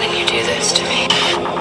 letting you do this to me.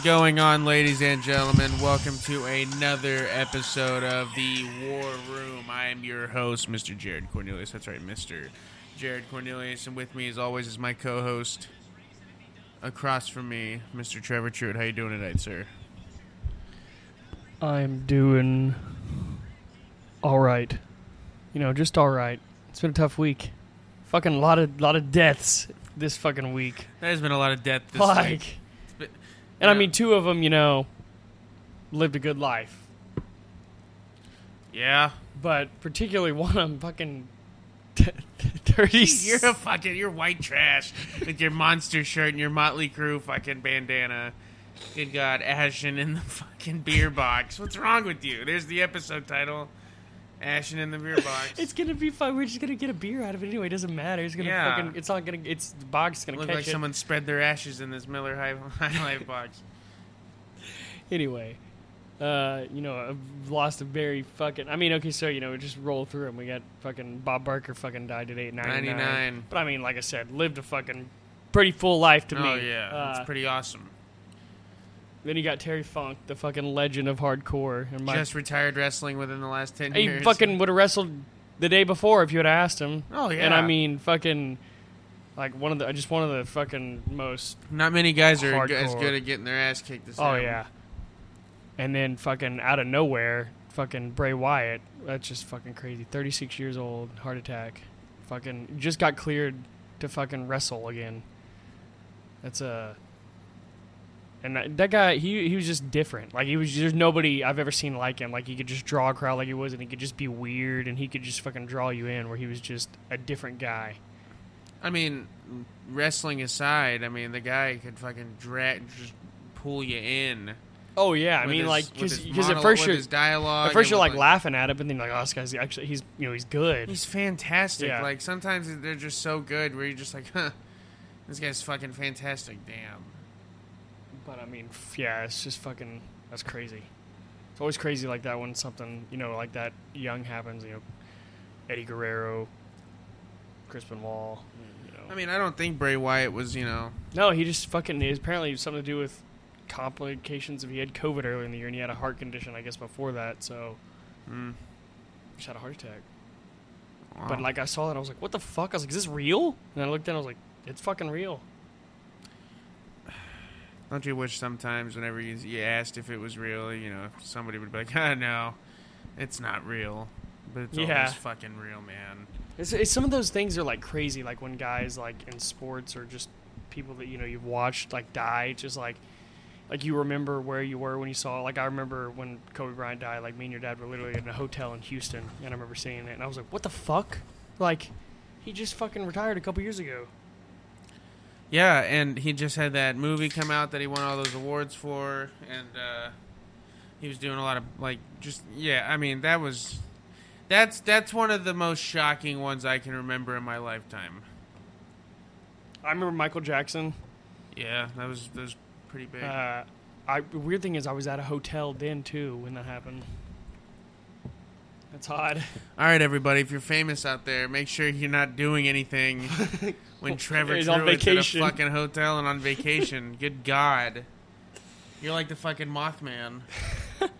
Is going on, ladies and gentlemen? Welcome to another episode of the War Room. I am your host, Mr. Jared Cornelius. That's right, Mr. Jared Cornelius. And with me, as always, is my co-host. Across from me, Mr. Trevor Truitt. How you doing tonight, sir? I'm doing all right. You know, just all right. It's been a tough week. Fucking lot of lot of deaths this fucking week. There's been a lot of death this like, week. And I mean, two of them, you know, lived a good life, Yeah. but particularly one of them, fucking thirty. You're a fucking you're white trash with your monster shirt and your Motley Crue fucking bandana. Good God, Ashen in the fucking beer box. What's wrong with you? There's the episode title. Ashen in the beer box. It's gonna be fun. We're just gonna get a beer out of it anyway. It doesn't matter. It's gonna Yeah. fucking. It's not gonna. It's the box is gonna Look catch like it someone spread their ashes in this Miller High, High Life box. anyway. Uh, you know, I've lost a very fucking. I mean, okay, so you know, we just roll through them. We got fucking Bob Barker fucking died at eight ninety 99. But I mean, like I said, lived a fucking pretty full life to me. oh yeah, Uh, it's pretty awesome. Then you got Terry Funk, the fucking legend of hardcore, and my Just retired wrestling within the last ten he years. fucking would have wrestled the day before if you had asked him. Oh, yeah. And I mean, fucking. Like one of the, just one of the fucking most Not many guys are g- as good at getting their ass kicked as Oh him. yeah. And then fucking out of nowhere, fucking Bray Wyatt. That's just fucking crazy. Thirty six years old, heart attack. Fucking just got cleared to fucking wrestle again. That's a. And that, that guy, he he was just different. Like he was, there's nobody I've ever seen like him. Like he could just draw a crowd like he was, and he could just be weird, and he could just fucking draw you in. Where he was just a different guy. I mean, wrestling aside, I mean the guy could fucking drag, just pull you in. Oh yeah, I mean his- like because at first you're his dialogue. at first you're with, like laughing at it, but then you're like, oh, this guy's actually he's you know he's good. He's fantastic. Yeah. Like sometimes they're just so good where you're just like, huh, this guy's fucking fantastic. Damn. But I mean, f- yeah, it's just fucking. That's crazy. It's always crazy like that when something you know like that young happens. You know, Eddie Guerrero, Chris Benoit. You know. I mean, I don't think Bray Wyatt was, you know, no, he just fucking. It apparently something to do with complications if he had COVID earlier in the year and he had a heart condition I guess before that. So mm, just had a heart attack. But like I saw that, I was like, "What the fuck?" I was like, "Is this real?" And I looked and I was like, "It's fucking real." Don't you wish sometimes, whenever you, you asked if it was real, you know, somebody would be like, "Ah, no, it's not real," but it's Yeah. always fucking real, man. It's, it's some of those things are like crazy, like when guys like in sports or just people that you know you've watched like die, just like like you remember where you were when you saw. it. Like I remember when Kobe Bryant died. Like me and your dad were literally in a hotel in Houston, and I remember seeing it, and I was like, "What the fuck?" Like he just fucking retired a couple years ago. Yeah, and he just had that movie come out that he won all those awards for, and uh, he was doing a lot of like just yeah. I mean, that was that's that's one of the most shocking ones I can remember in my lifetime. I remember Michael Jackson. Yeah, that was that was pretty big. Uh, I the weird thing is I was at a hotel then too when that happened. That's odd. All right, everybody, if you're famous out there, make sure you're not doing anything when Trevor He's on Truett's vacation. at a fucking hotel and on vacation. Good God, you're like the fucking Mothman.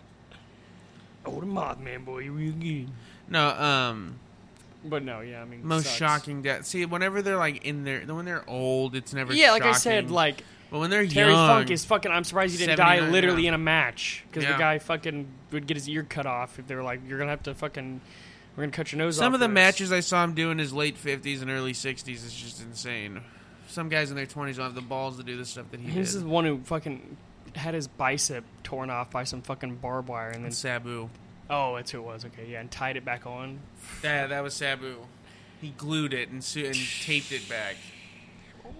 Oh, the Mothman boy, you real good. No, um, But no, yeah, I mean, most sucks. shocking death. See, whenever they're like in their, when they're old, it's never. Yeah, like I said, like but when they're Terry young, Funk is fucking. I'm surprised he didn't die literally yeah. in a match because Yeah. the guy fucking would get his ear cut off if they were like, "You're gonna have to fucking, we're gonna cut your nose off." some of the this." matches I saw him do in his late 50s and early 60s is just insane. Some guys in their 20s don't have the balls to do the stuff that he did. This did. is the one who fucking had his bicep torn off by some fucking barbed wire, and then And Sabu. oh, that's who it was. Okay, yeah, and tied it back on. Yeah, that was Sabu. He glued it and, su- and taped it back.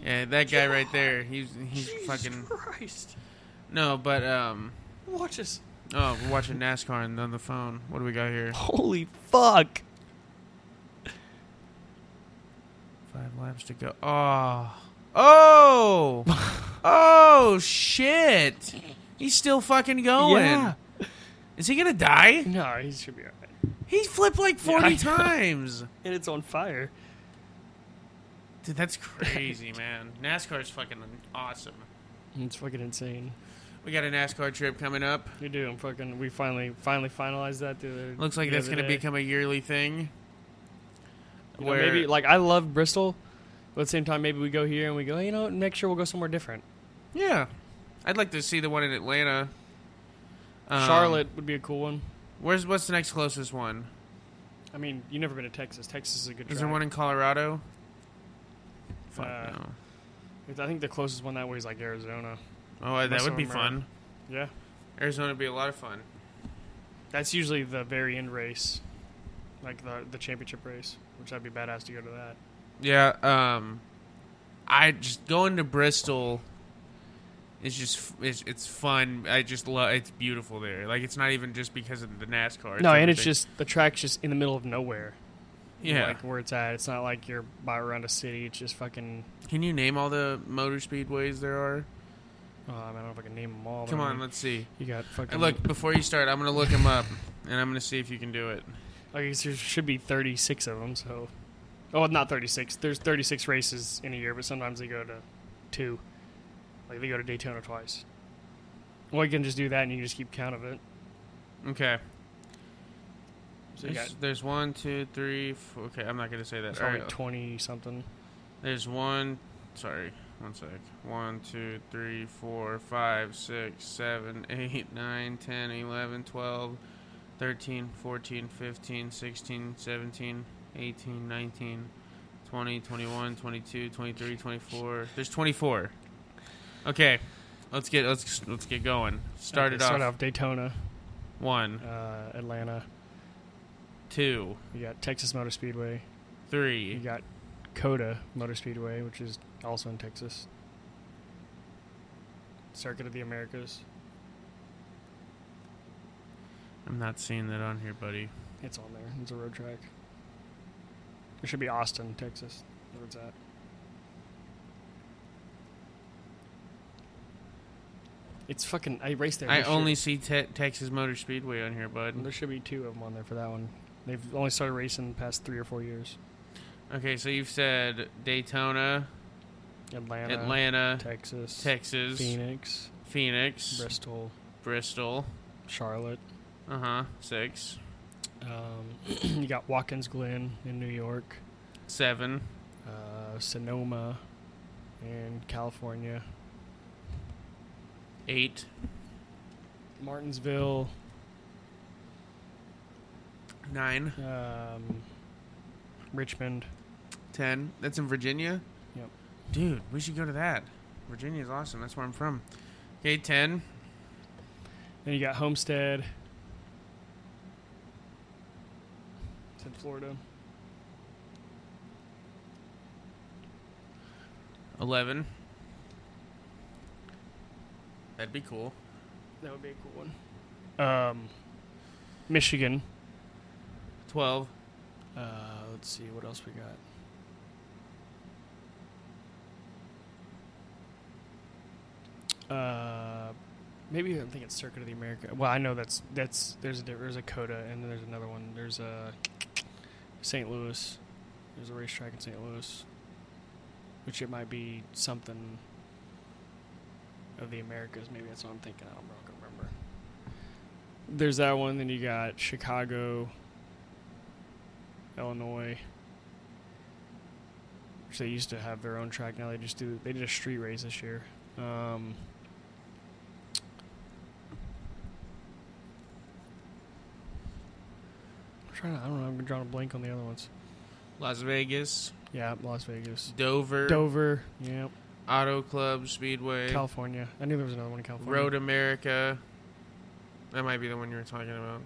Yeah, that guy right there. He's he's fucking Christ! no, but um. Watch this. Oh, we're watching NASCAR and on the phone. What do we got here? Holy fuck! Five laps to go. Ah. Oh, oh, oh shit! He's still fucking going. Yeah. Is he gonna die? No, he should be alright. He flipped like forty Yeah, times. And it's on fire. Dude, that's crazy, man. NASCAR is fucking awesome. It's fucking insane. We got a NASCAR trip coming up. We do. I'm fucking. We finally finally finalized that. The other, Looks like that's going to become a yearly thing. You know, maybe like I love Bristol, but at the same time, maybe we go here and we go. You know, next year we'll go somewhere different. yeah, I'd like to see the one in Atlanta. Um, Charlotte would be a cool one. Where's what's the next closest one? I mean, you've never been to Texas. Texas is a good. Is there one in Colorado? Fuck Uh, no. I think the closest one that way is like Arizona. Oh, that would be fun. Yeah, Arizona would be a lot of fun. that's usually the very end race, like the the championship race, which I'd be badass to go to that. Yeah, um, I just going to Bristol is just it's, it's fun. I just love it's beautiful there. Like it's not even just because of the NASCAR. no, and it's just the track's just in the middle of nowhere. yeah. like where it's at. It's not like you're by around a city. It's just fucking. Can you name all the motor speedways there are? Oh, I, don't know if I can name them all. Come I on, mean, let's see. you got fucking. Look, before you start, I'm gonna look them up, and I'm gonna see if you can do it. I guess there should be 36 of them. So, oh, not 36. There's 36 races in a year, but sometimes they go to two. Like they go to Daytona twice. Well, you can just do that, and you can just keep count of it. Okay. So you There's, got there's one, two, three. Four, okay, I'm not gonna say that. it's right. 20 something. There's one. Sorry, one sec. One, two, three, four, five, six, seven, eight, nine, ten, eleven, twelve, thirteen, fourteen, fifteen, sixteen, seventeen, eighteen, nineteen, twenty, twenty-one, twenty-two, twenty-three, twenty-four. There's 24. Okay, let's get let's let's get going. Start Okay, it Start off. off Daytona, One, uh, Atlanta. two, You got Texas Motor Speedway. Three. You got COTA Motor Speedway, which is also in Texas. Circuit of the Americas. I'm not seeing that on here, buddy. It's on there. It's a road track. It should be Austin, Texas. Where it's at. It's fucking. I raced there. I only see te- Texas Motor Speedway on here, bud. There should be two of them on there for that one. They've only started racing the past three or four years. Okay, so you've said Daytona, Atlanta, Atlanta, Texas, Texas, Phoenix, Phoenix, Bristol, Bristol. Charlotte, Uh huh. Six. Um, you got Watkins Glen in New York, Seven. uh, Sonoma in California, Eight. Martinsville, Nine. um, Richmond. Ten. That's in Virginia? Dude, we should go to that. Virginia's awesome. That's where I'm from. Okay, ten. Then you got Homestead. It's in Florida. Eleven. That'd be cool. That would be a cool one. Um, Michigan. Twelve. Uh, let's see what else we got. Uh, maybe I think it's Circuit of the America. Well, I know that's that's there's a there's a COTA and then there's another one. There's a St. Louis. There's a racetrack in St. Louis, which it might be something of the Americas. Maybe that's what I'm thinking. I don't remember. There's that one. Then you got Chicago, Illinois. Which they used to have their own track. Now they just do. They did a street race this year. Um, I'm trying to. I don't know. I'm drawing a blank on the other ones. Las Vegas. Yeah, Las Vegas, Dover. Dover. Yeah, Auto Club Speedway. California. I knew there was another one in California. Road America. That might be the one you were talking about.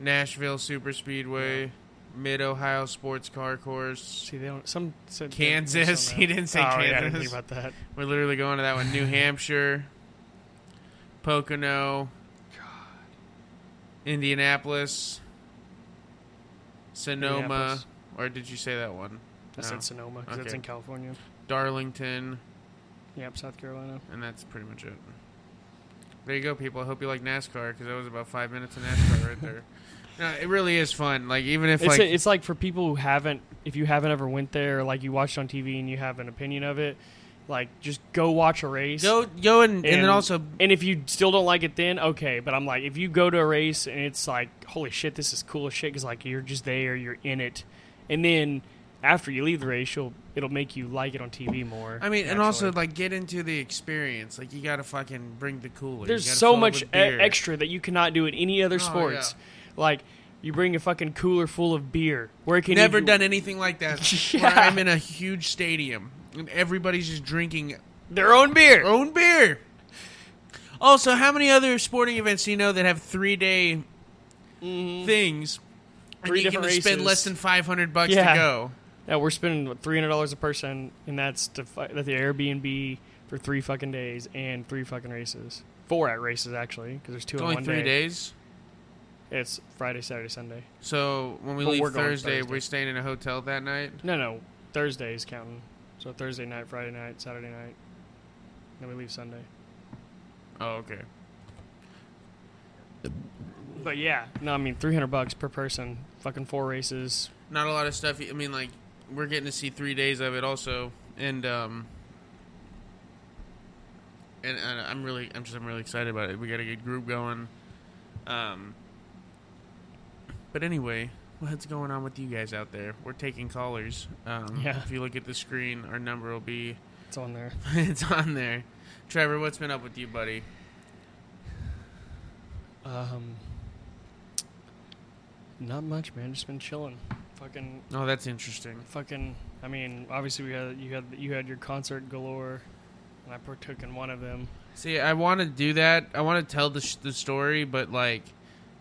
Nashville Super Speedway. Mid Ohio Sports Car Course. See, they don't. Some said Kansas. He didn't say oh, Yeah, I didn't Kansas. think about that. We're literally going to that one. New Hampshire. Pocono. God, Indianapolis. Sonoma. Or did you say that one? I No. said Sonoma because that's Okay. in California. Darlington. Yep, South Carolina. And that's pretty much it. There you go, people. I hope you like NASCAR because that was about five minutes of NASCAR right there. No, it really is fun. Like even if It's like it's like for people who haven't, if you haven't ever went there, or like you watched on TV and you have an opinion of it, like just go watch a race. go go and, and, then also And if you still don't like it, then okay. But I'm like, if you go to a race and it's like, holy shit, this is cool as shit, because like you're just there, you're in it, and then after you leave the race, you'll it'll make you like it on TV more. I mean, and also like get into the experience. Like you got to fucking bring the cooler. There's so much e- extra that you cannot do in any other Oh, sports. Like you bring a fucking cooler full of beer. Where can Never you, done anything like that. Yeah. Where I'm in a huge stadium and everybody's just drinking their own beer? their own beer. Also, how many other sporting events do you know that have three day things? Mm-hmm. Three and you can different spend races. less than five hundred bucks Yeah. to go. Yeah, we're spending three hundred dollars a person, and that's to that's the Airbnb for three fucking days and three fucking races. Four at races actually, because there's two It's in only one three day. days. It's Friday, Saturday, Sunday. So when we But leave Thursday, Thursday. we're staying in a hotel that night. No, no, Thursday is counting. So Thursday night, Friday night, Saturday night. Then we leave Sunday. Oh, okay. But yeah, no, I mean three hundred bucks per person, fucking four races. Not a lot of stuff. I mean, like we're getting to see three days of it also, and um, and, and I'm really, I'm just, I'm really excited about it. We got a good group going. Um, but anyway, what's going on with you guys out there? We're taking callers. Um, Yeah. If you look at the screen, our number will be, It's on there. it's on there. Trevor, what's been up with you, buddy? Um, not much, man. Just been chilling. Fucking Oh, that's interesting. fucking I mean, obviously we had you had you had your concert galore and I partook in one of them. See, I want to do that. I want to tell the, sh- the story, but like,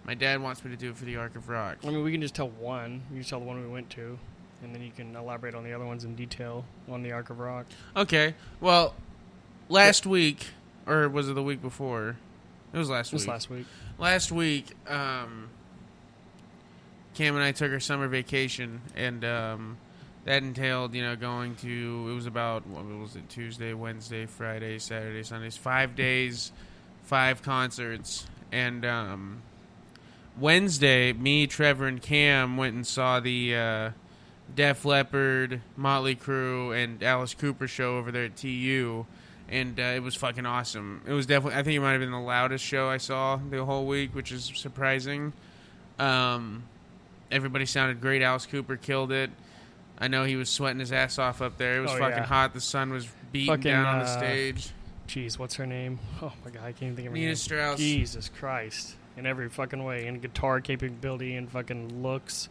my dad wants me to do it for the Ark of Rock. I mean, we can just tell one. You just tell the one we went to and then you can elaborate on the other ones in detail on the Ark of Rock. Okay. Well, last week, or was it the week before? It was last This week. last week. Last week, um, Cam and I took our summer vacation, and um, that entailed, you know, going to. It was about what was it? Tuesday, Wednesday, Friday, Saturday, Sundays. Five days, five concerts, and um, Wednesday, me, Trevor, and Cam went and saw the uh, Def Leppard, Motley Crue, and Alice Cooper show over there at TU and uh, it was fucking awesome. It was definitely. I think it might have been the loudest show I saw the whole week, which is surprising. Um, everybody sounded great. Alice Cooper killed it. I know he was sweating his ass off up there. It was Oh, fucking yeah. hot. The sun was beating Fucking, down on the uh, stage. Jeez, what's her name? Oh my god, I can't even think of her Nita name. Strauss. Jesus Christ. In every fucking way. In guitar capability and fucking looks.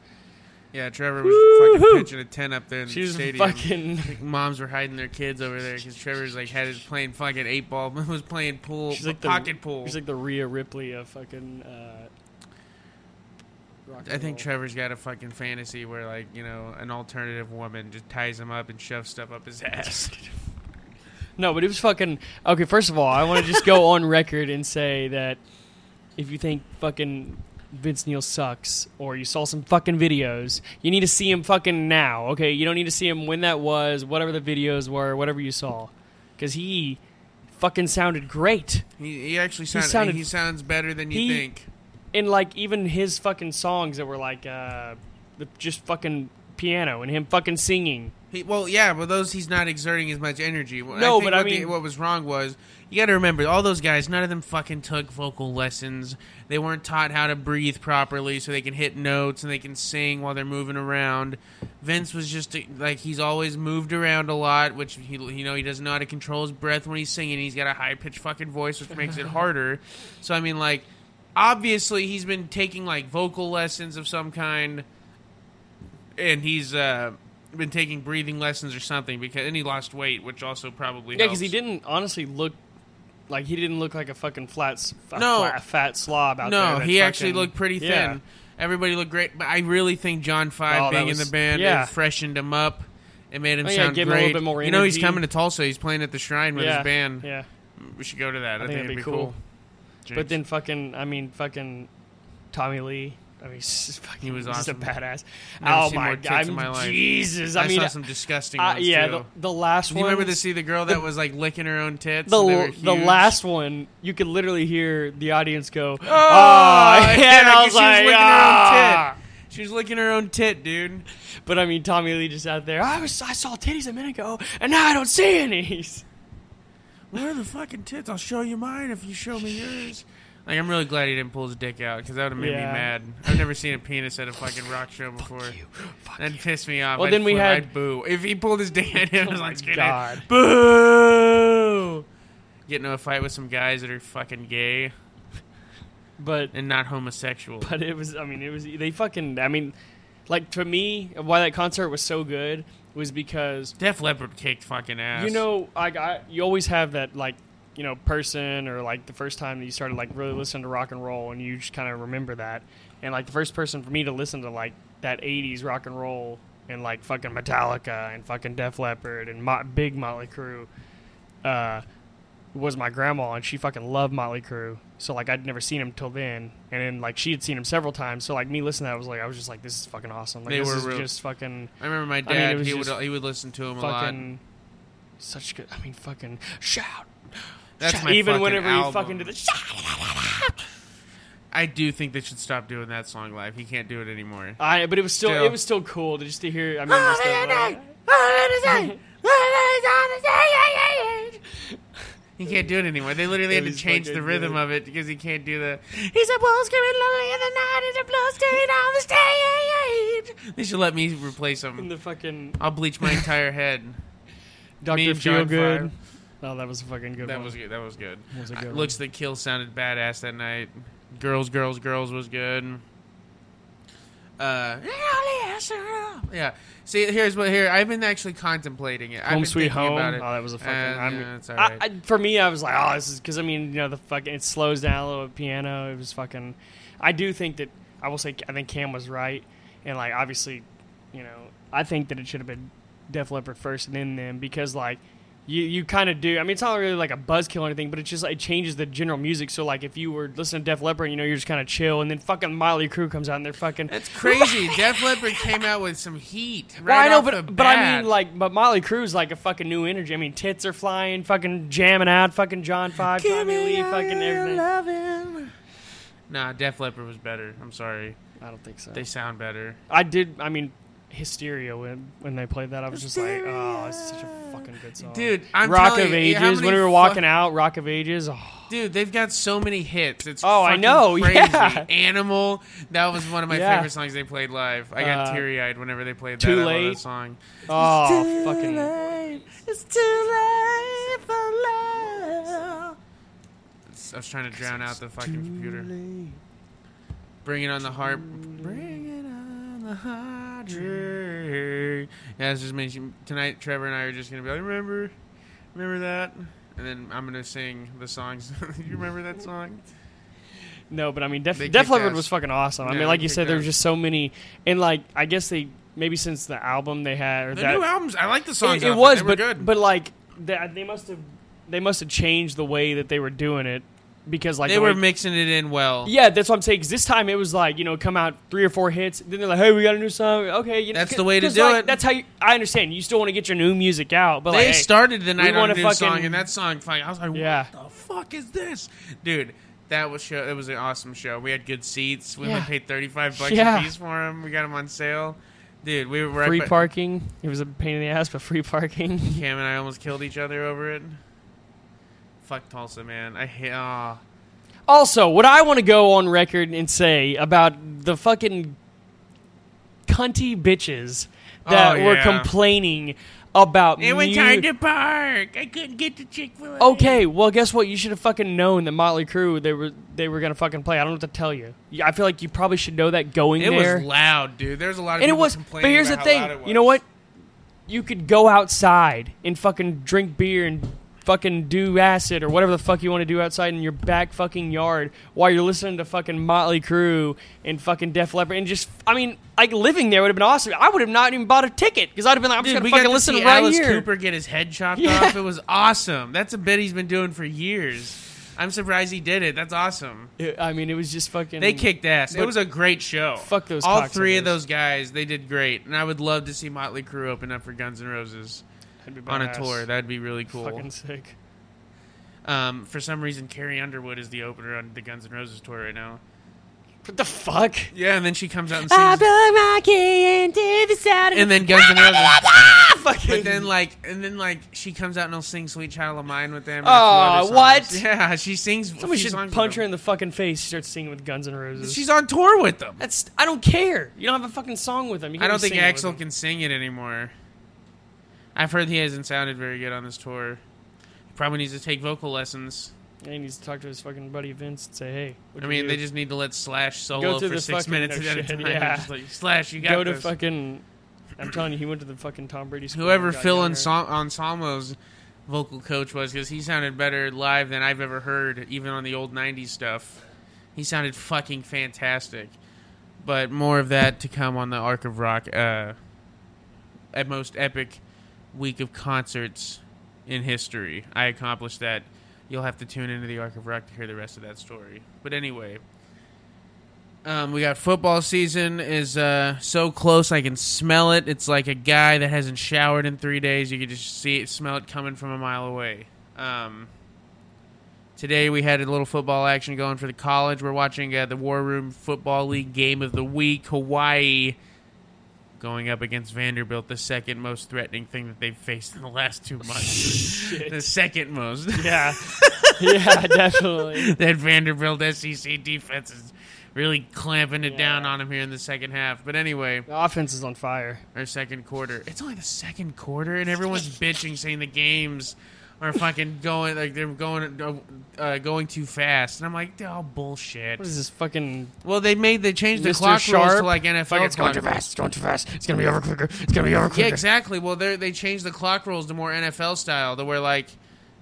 Yeah, Trevor was fucking pitching a tent up there in She the stadium. fucking. Like, moms were hiding their kids over there because Trevor's like had his playing fucking eight ball, was playing pool, She's like the- pocket pool. She's like the Rhea Ripley of fucking. Uh, rock I think. Trevor's got a fucking fantasy where like you know an alternative woman just ties him up and shoves stuff up his ass. No, but it was fucking. Okay, first of all, I want to just go on record and say that if you think fucking Vince Neil sucks or you saw some fucking videos, you need to see him fucking now. Okay, you don't need to see him when that was, whatever the videos were, whatever you saw, because he fucking sounded great. he, he actually sounded, he, sounded- sounds better than you he- think. And like even his fucking songs that were like uh, the, just fucking piano and him fucking singing. He, well, yeah, but those he's not exerting as much energy. Well, No, think but I what the- mean- what was wrong was you got to remember all those guys. None of them fucking took vocal lessons. They weren't taught how to breathe properly so they can hit notes and they can sing while they're moving around. Vince was just like he's always moved around a lot, which he you know he doesn't know how to control his breath when he's singing. He's got a high pitched fucking voice, which makes it harder. So I mean, like obviously he's been taking like vocal lessons of some kind and he's uh, been taking breathing lessons or something because and he lost weight, which also probably Yeah, because he didn't honestly look like he didn't look like a fucking flat, s- a No. flat, fat slob out there. No, he actually looked pretty thin. Yeah. Everybody looked great, but I really think John Five Oh, being in the band yeah. freshened him up. It made him Oh, yeah, sound gave him a great. little bit more you know, he's coming to Tulsa. He's playing at the Shrine with yeah, his band. Yeah, We should go to that. I, I think it'd be cool. Jinx. but then fucking, I mean, fucking Tommy Lee. I mean, fucking, He was just awesome. a badass. Never oh my god, my. Jesus! I, I, mean, saw some disgusting uh, ones yeah, the, the last Do one. you remember to see the girl that was like licking her own tits? The, and they were the last one, you could literally hear the audience go, "Oh!" yeah, and I was she was like, licking her own "Ah." She was licking her own tit, dude. But I mean, Tommy Lee just out there. I was, I saw titties a minute ago, and now I don't see any. Where are the fucking tits? I'll show you mine if you show me yours. Like, I'm really glad he didn't pull his dick out because that would have made Yeah. me mad. I've never seen a penis at a fucking rock show before. Fuck That pissed me off. Well, I'd then we flip- had- I'd boo. If he pulled his dick out, I was Oh like, "Get it." God. boo. Get into a fight with some guys that are fucking gay But and not homosexual. but it was. I mean, it was. They fucking. I mean, like to me, why that concert was so good was because Def Leppard kicked fucking ass. you know, I got you always have that like you know person or like the first time that you started like really listening to rock and roll and you just kind of remember that and like the first person for me to listen to like that 80s rock and roll and like fucking Metallica and fucking Def Leppard and Mo- big Motley Crue uh was my grandma and she fucking loved Motley Crue so like I'd never seen him till then and then like she had seen him several times so like me listening to that was like I was just like this is fucking awesome like They this were is real- just fucking I remember my dad. it was he would he would listen to him a lot. such good I mean fucking shout That's my even fucking whenever album. you fucking do the I do think they should stop doing that song live. He can't do it anymore. I but it was still, Still. it was still cool to just to hear I mean the, He can't do it anymore. They literally It had to change the rhythm of it because he can't do the. He's a bull screaming lonely in the night. He's a stain on the stage. They should let me replace in him. the fucking I'll bleach my entire head. Doctor Feelgood. Oh, that was a fucking good That one. was good. That was good. Was a good Looks that kill sounded badass that night. Girls, girls, girls was good. Uh, yeah. See, here's what here. I've been actually contemplating it. I've Home Sweet Home. About it. Oh, that was a fucking. Uh, I yeah, it's I. I, for me, I was like, oh, this is because I mean, you know, the fucking it slows down a little bit piano. It was fucking. I do think that I will say I think Cam was right, and like obviously, you know, I think that it should have been Def Leppard first and then them because like. You, you kind of do. I mean, it's not really like a buzzkill or anything, but it just like, it changes the general music. So like, if you were listening to Def Leppard, you know, you're just kind of chill, and then fucking Motley Crue comes out and they're fucking That's crazy. Def Leppard came out with some heat. Right well, I know, but but I mean, like, but Motley Crue's like a fucking new energy. I mean, tits are flying, fucking jamming out, fucking John Five, Tommy Lee, fucking everything. Nah, Def Leppard was better. I'm sorry. I don't think so. They sound better. I did. I mean, hysteria when when they played that. I was just like, oh, it's such a fucking good song, Dude, I'm Rock of you, Ages. When we were fuck- walking out, Rock of Ages. Oh, Dude, they've got so many hits. It's Oh, I know, Crazy. yeah. Animal. That was one of my Yeah. favorite songs they played live. I got Uh, teary eyed whenever they played that. Too I love Late. that song. oh fucking. It's too late for love. I was trying to drown out the fucking computer. Bring it on the harp. Bring it on the heart. Yeah, it's just mentioned tonight. Trevor and I are just gonna be like, remember, remember that, and then I'm gonna sing the songs. you remember that song? No, but I mean, Def, Def Leppard was fucking awesome. I mean, like you said, kicked there was just so many, and like I guess they maybe since the album they had or The that new albums, I like the songs. it, it was, but good. but like they, they must have they must have changed the way that they were doing it because like they the were way- mixing it in well. Yeah, that's what I'm saying. Cause this time it was like you know come out three or four hits, then they're like, hey, we got a new song. Okay, you know, That's the way to do like, it. That's how you, I understand. You still want to get your new music out, but They like, hey, started the night on a new fucking- song, and that song, I was like, Yeah. "What the fuck is this, dude?" That was show. It was an awesome show. We had good seats. We only paid thirty five bucks Yeah. a piece for them. We got them on sale, dude. We were right free by- parking. It was a pain in the ass, but free parking. Cam and I almost killed each other over it. Fuck Tulsa, man. I hate. ah. Also, what I want to go on record and say about the fucking cunty bitches that Oh, were yeah. complaining about It was time to park. I couldn't get to Chick Fil A. Okay, well, guess what? You should have fucking known that Motley Crue they were they were gonna fucking play. I don't know what to tell you. I feel like you probably should know that going It there. It was loud, dude. There's a lot of and it was, but here's the about how loud thing. You know what? You could go outside and fucking drink beer and fucking do acid or whatever the fuck you want to do outside in your back fucking yard while you're listening to fucking Motley Crue and fucking Def Leppard and just I mean like living there would have been awesome. I would have not even bought a ticket because I'd have been like I'm Dude, just gonna fucking to listen see right Alice here. Cooper get his head chopped Yeah. off. It was awesome. That's a bit he's been doing for years. I'm surprised he did it. That's awesome. It- I mean it was just fucking They kicked ass. It was a great show. Fuck those All three of those guys, they did great, and I would love to see Motley Crue open up for Guns N' Roses on a tour. That'd be really cool. Fucking sick. Um, for some reason, Carrie Underwood is the opener on the Guns N' Roses tour right now. What the fuck? Yeah, and then she comes out and sings. I sings, blow my key into the sound and then Guns N' Roses. fucking. But then, like, and then, like, she comes out and will sing "Sweet Child of Mine" with them. and a few Aw, other songs. what? Yeah, she sings. a Somebody few should punch her them. in the fucking face. She starts singing with Guns N' Roses. She's on tour with them. That's. I don't care. You don't have a fucking song with them. You I don't think singing Axl can sing it anymore. I've heard he hasn't sounded very good on this tour. He probably needs to take vocal lessons. And he needs to talk to his fucking buddy Vince and say, "Hey, I mean, they just need to let Slash solo for six minutes no at a time. yeah. Just like, Slash, you got go to this. fucking." I'm telling you, he went to the fucking Tom Brady school. Whoever and Phil. Ansa- Anselmo's vocal coach was, because he sounded better live than I've ever heard, even on the old '90s stuff. He sounded fucking fantastic. But more of that to come on the Arc of Rock, uh, at most epic week of concerts in history. I accomplished that. You'll have to tune into the Arc of Rock to hear the rest of that story. But anyway, um, we got football season is uh, so close I can smell it. It's like a guy that hasn't showered in three days. You can just see it, smell it coming from a mile away. Um, today we had a little football action going for the college. We're watching uh, the War Room Football League game of the week. Hawaii going up against Vanderbilt, the second most threatening thing that they've faced in the last two months. the second most. Yeah, yeah, definitely. that Vanderbilt SEC defense is really clamping it Yeah. down on him here in the second half. But anyway, The offense is on fire. our second quarter. It's only the second quarter, and everyone's bitching, saying the games are fucking going like they're going uh, uh, going too fast. And I'm like, oh bullshit. What is this fucking? Well, they made they changed the Mr. clock rules to like NFL. Fuck, it's going clock too fast. It's going too fast. It's gonna be over quicker. It's gonna be over quicker. Yeah, exactly. Well, they they changed the clock rules to more NFL style, to where like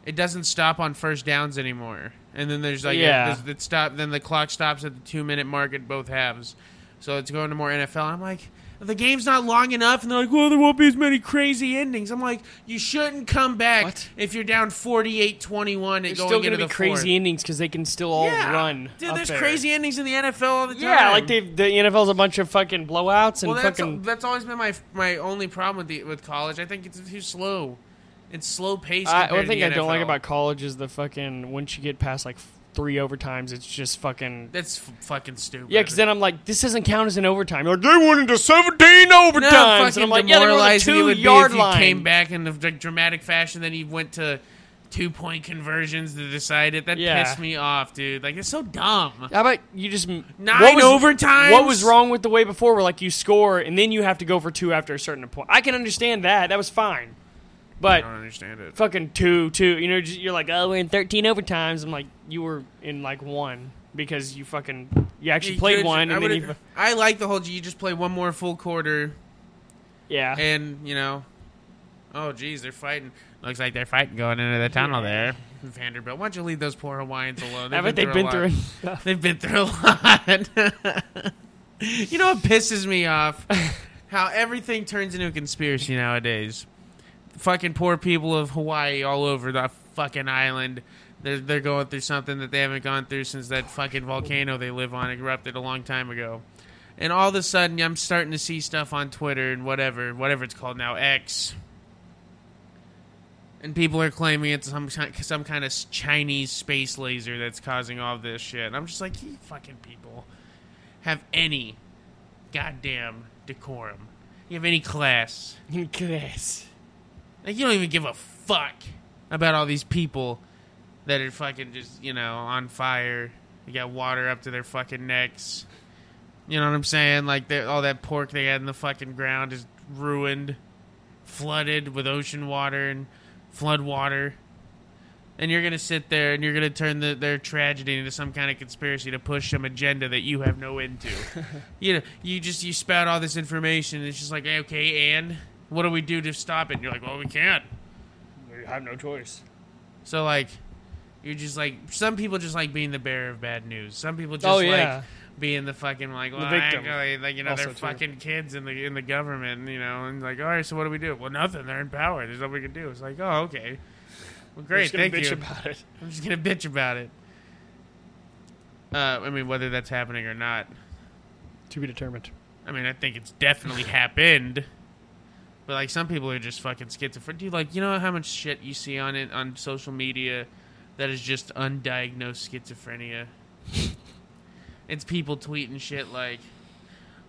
it doesn't stop on first downs anymore, and then there's like Yeah. a, it stop. Then the clock stops at the two minute mark at both halves, so it's going to more NFL. I'm like. The game's not long enough, and they're like, "Well, there won't be as many crazy endings." I'm like, "You shouldn't come back What? if you're down 48-21 and going still into gonna be crazy fourth. endings because they can still all Yeah. run. Dude, there's there. crazy endings in the NFL all the time. Yeah, like the NFL's a bunch of fucking blowouts and well, that's, fucking. that's always been my my only problem with the, with college. I think it's too slow. It's slow paced. One thing I don't like about college is the fucking once you get past like three overtimes, it's just fucking. That's f- fucking stupid. Yeah, because then I'm like, this doesn't count as an overtime. You're like, they went into 17 overtimes. fucking and I'm like, yeah, they're on the two yard line. came back in the dramatic fashion, then you went to two point conversions to decide it. That Yeah. pissed me off, dude. Like it's so dumb. How about you just Nine what was, overtimes? What was wrong with the way before, where like you score and then you have to go for two after a certain point? I can understand that. That was fine, I don't understand it. fucking two, two. You know, just, you're like, oh, we're in 13 overtimes. I'm like, you were in like one because you fucking you actually You played one I, and then would've- you, I like the whole. You just play one more full quarter, yeah. and you know, oh geez, they're fighting. Looks like they're fighting going into the tunnel there, Vanderbilt. Why don't you leave those poor Hawaiians alone? They've a been lot. through enough. They've been through a lot. you know what pisses me off? How everything turns into a conspiracy nowadays. Fucking poor people of Hawaii all over the fucking island. They're, they're going through something that they haven't gone through since that fucking volcano they live on erupted a long time ago. And all of a sudden, I'm starting to see stuff on Twitter and whatever, whatever it's called now, X. And people are claiming it's some some kind of Chinese space laser that's causing all this shit. And I'm just like, you fucking people have any goddamn decorum. You have any class. Class. Like you don't even give a fuck about all these people that are fucking just, you know, on fire. They got water up to their fucking necks. You know what I'm saying? Like all that pork they had in the fucking ground is ruined, flooded with ocean water and flood water. And you're gonna sit there and you're gonna turn the, their tragedy into some kind of conspiracy to push some agenda that you have no into. you know, you just you spout all this information. And it's just like, okay, and what do we do to stop it? And you're like, well, we can't. We have no choice. So like, you're just like some people just like being the bearer of bad news. Some people just Oh, like being the fucking like, well, victim. actually, like you know, Also, they're too. fucking kids in the in the government, you know, and like, all right, so what do we do? Well, nothing. They're in power. There's nothing we can do. It's like, oh, okay, well, great, thank you. I'm just gonna bitch about it. Uh, I mean, whether that's happening or not, To be determined. I mean, I think it's definitely happened. But like some people are just fucking schizophrenic. Dude, like you know how much shit you see on it on social media that is just undiagnosed schizophrenia. it's people tweeting shit like,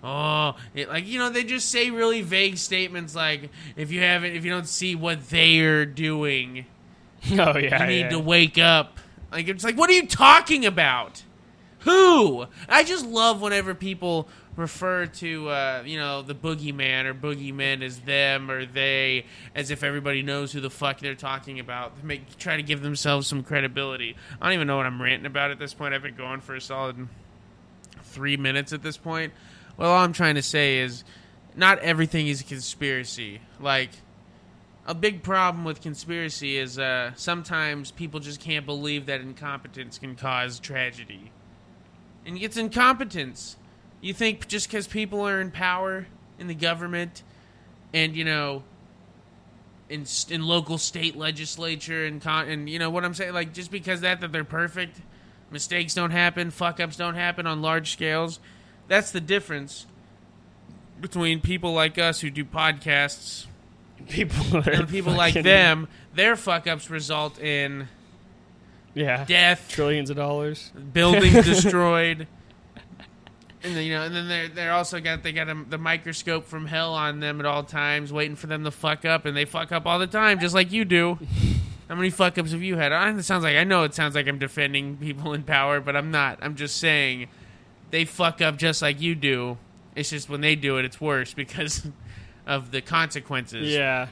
"Oh, it, like you know they just say really vague statements like if you haven't if you don't see what they're doing, Oh yeah. you need yeah. to wake up." Like it's like, what are you talking about? Who? I just love whenever people refer to uh, you know the boogeyman or boogeymen as them or they, as if everybody knows who the fuck they're talking about. They make try to give themselves some credibility. I don't even know what I'm ranting about at this point. I've been going for a solid three minutes at this point. Well, all I'm trying to say is, not everything is a conspiracy. Like a big problem with conspiracy is uh, sometimes people just can't believe that incompetence can cause tragedy. And it's incompetence. You think just because people are in power in the government and, you know, in, in local state legislature and, con- and, you know what I'm saying? Like, just because that, that they're perfect, mistakes don't happen, fuck ups don't happen on large scales. That's the difference between people like us who do podcasts people and people like them, their fuck ups result in Yeah. death, Trillions of dollars. buildings destroyed, and then, you know, and then they're they're also got they got a, the microscope from hell on them at all times, waiting for them to fuck up, and they fuck up all the time, just like you do. How many fuck ups have you had? I, it sounds like I know it sounds like I'm defending people in power, but I'm not. I'm just saying they fuck up just like you do. It's just when they do it, it's worse because of the consequences. Yeah.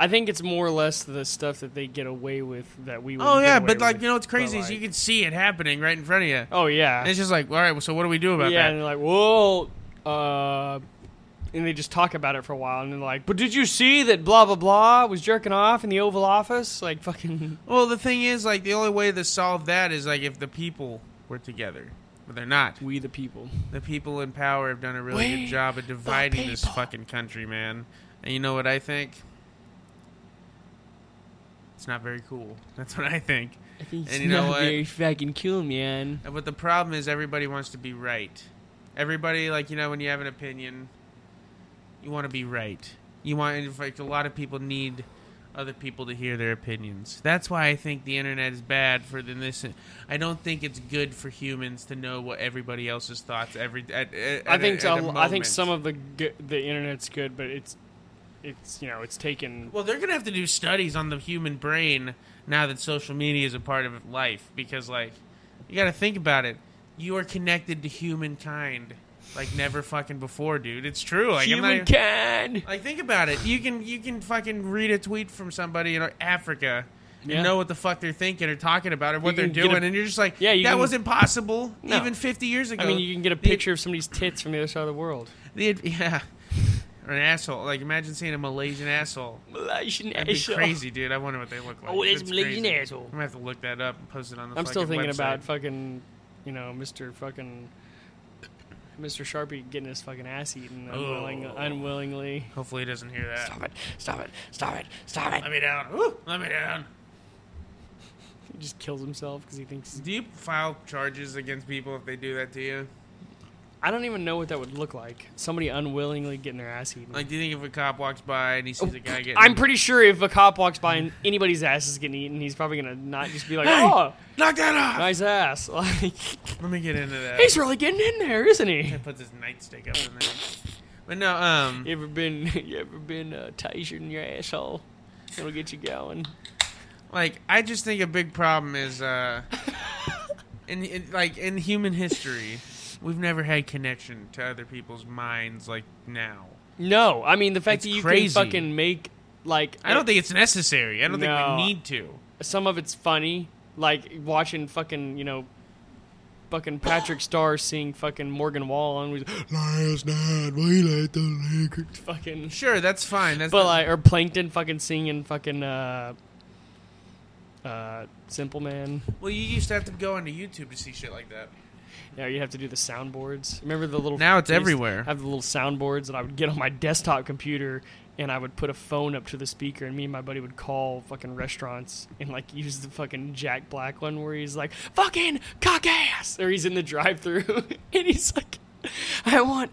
I think it's more or less the stuff that they get away with that we. Oh yeah, but like with. you know what's But, crazy is like- you can see it happening right in front of you. Oh yeah. And it's just like, all right, well, so what do we do about yeah, that? and they're like, well, uh, and they just talk about it for a while, and they're like, but did you see that blah blah blah was jerking off in the Oval Office? Like fucking. Well, the thing is, like, the only way to solve that is like if the people were together, but they're not. We the people. The people in power have done a really We good job of dividing this fucking country, man. And you know what I think? It's not very cool. That's what I think. It's And you know not what? very fucking cool, man. But the problem is everybody wants to be right. Everybody, like, you know, when you have an opinion, you want to be right. You want, in fact, a lot of people need other people to hear their opinions. That's why I think the internet is bad for the this. I don't think it's good for humans to know what everybody else's thoughts every. At, at, I think at, at a- a I think some of the good, the internet's good, but it's it's you know it's taken. Well, they're gonna have to do studies on the human brain now that social media is a part of life because, like, you got to think about it. You are connected to humankind like never fucking before, dude. It's true. Like, I'm not even- like think about it. You can you can fucking read a tweet from somebody in Africa. And Yeah. know what the fuck they're thinking or talking about or what they're get a- doing, and you're just like, Yeah, you that can- was impossible No. even 50 years ago. I mean, you can get a The- picture of somebody's tits from the other side of the world. the- yeah, or an asshole. Like imagine seeing a Malaysian asshole. Malaysian That'd be crazy, dude. I wonder what they look like. Oh, it is Malaysian crazy. asshole. I'm gonna have to look that up and post it on the. I'm still thinking website. about fucking, you know, Mr. fucking, Mr. Sharpie getting his fucking ass eaten unwilling, Oh. unwillingly. Hopefully, he doesn't hear that. Stop it! Stop it! Stop it! Stop it! Let me down. Woo, let me down. He just kills himself because he thinks. Do you file charges against people if they do that to you? I don't even know what that would look like. Somebody unwillingly getting their ass eaten. Like, do you think if a cop walks by and he sees a guy getting, I'm pretty sure if a cop walks by and anybody's ass is getting eaten, he's probably gonna not just be like, Hey! "Oh, knock that off. nice ass." Like Let me get into that. he's really getting in there, isn't he? He puts his nightstick up in there. But no, um, You ever been? You ever been uh, tasered in your asshole? It'll get you going. like I just think a big problem is, uh, in, in like in human history, we've never had connection to other people's minds like now. No, I mean the fact It's that you crazy. can fucking make like I don't think it's necessary. I don't think we need to. some of it's funny, like watching fucking you know, fucking Patrick Star seeing fucking Morgan Wall and we last night we let the Lakers fucking. Sure, that's fine. That's But not- like, or Plankton fucking singing fucking uh, uh, Simple Man. well, you used to have to go onto YouTube to see shit like that. Yeah, you have to do the soundboards. Remember the little Now it's everywhere. I everywhere. Have the little soundboards that I would get on my desktop computer, and I would put a phone up to the speaker, and me and my buddy would call fucking restaurants and like use the fucking Jack Black one where he's like fucking cock ass, or he's in the drive-through and he's like, I want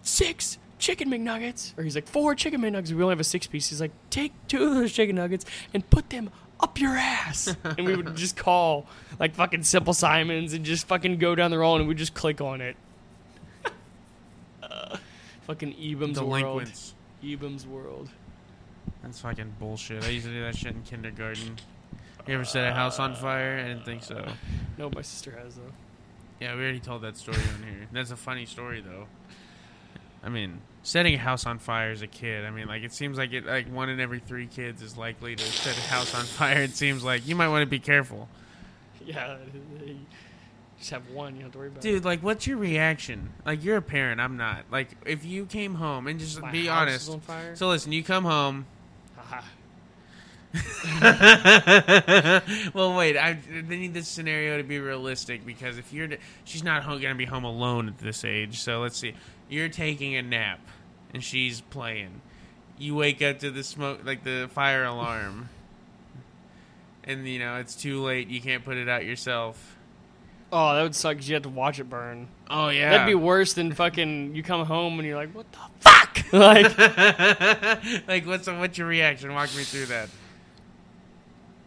six chicken McNuggets, or he's like four chicken McNuggets. We only have a six piece. He's like, take two of those chicken nuggets and put them up your ass, and we would just call like fucking Simple Simons and just fucking go down the roll and we would just click on it. Uh, fucking eBaum's Delinquents. world. eBaum's world. That's fucking bullshit. I used to do that shit in kindergarten. You ever set a house on fire? I didn't think so. No, my sister has though. Yeah, we already told that story on here. That's a funny story though. I mean, setting a house on fire as a kid. I mean, like it seems like it like one in every three kids is likely to set a house on fire. It seems like you might want to be careful, Yeah, you just have one. You don't have to worry about dude. Like, what's your reaction? Like, you're a parent. I'm not. Like, if you came home and just it. My be house honest. Is on fire. So listen, you come home. Well, wait. I they need this scenario to be realistic because if you're, she's not home, gonna be home alone at this age. So let's see. You're taking a nap, and she's playing. You wake up to the smoke, like the fire alarm, and you know it's too late. You can't put it out yourself. Oh, that would suck. 'cause you have to watch it burn. Oh yeah, That'd be worse than fucking. You come home and you're like, what the fuck? like, like what's what's your reaction? Walk me through that.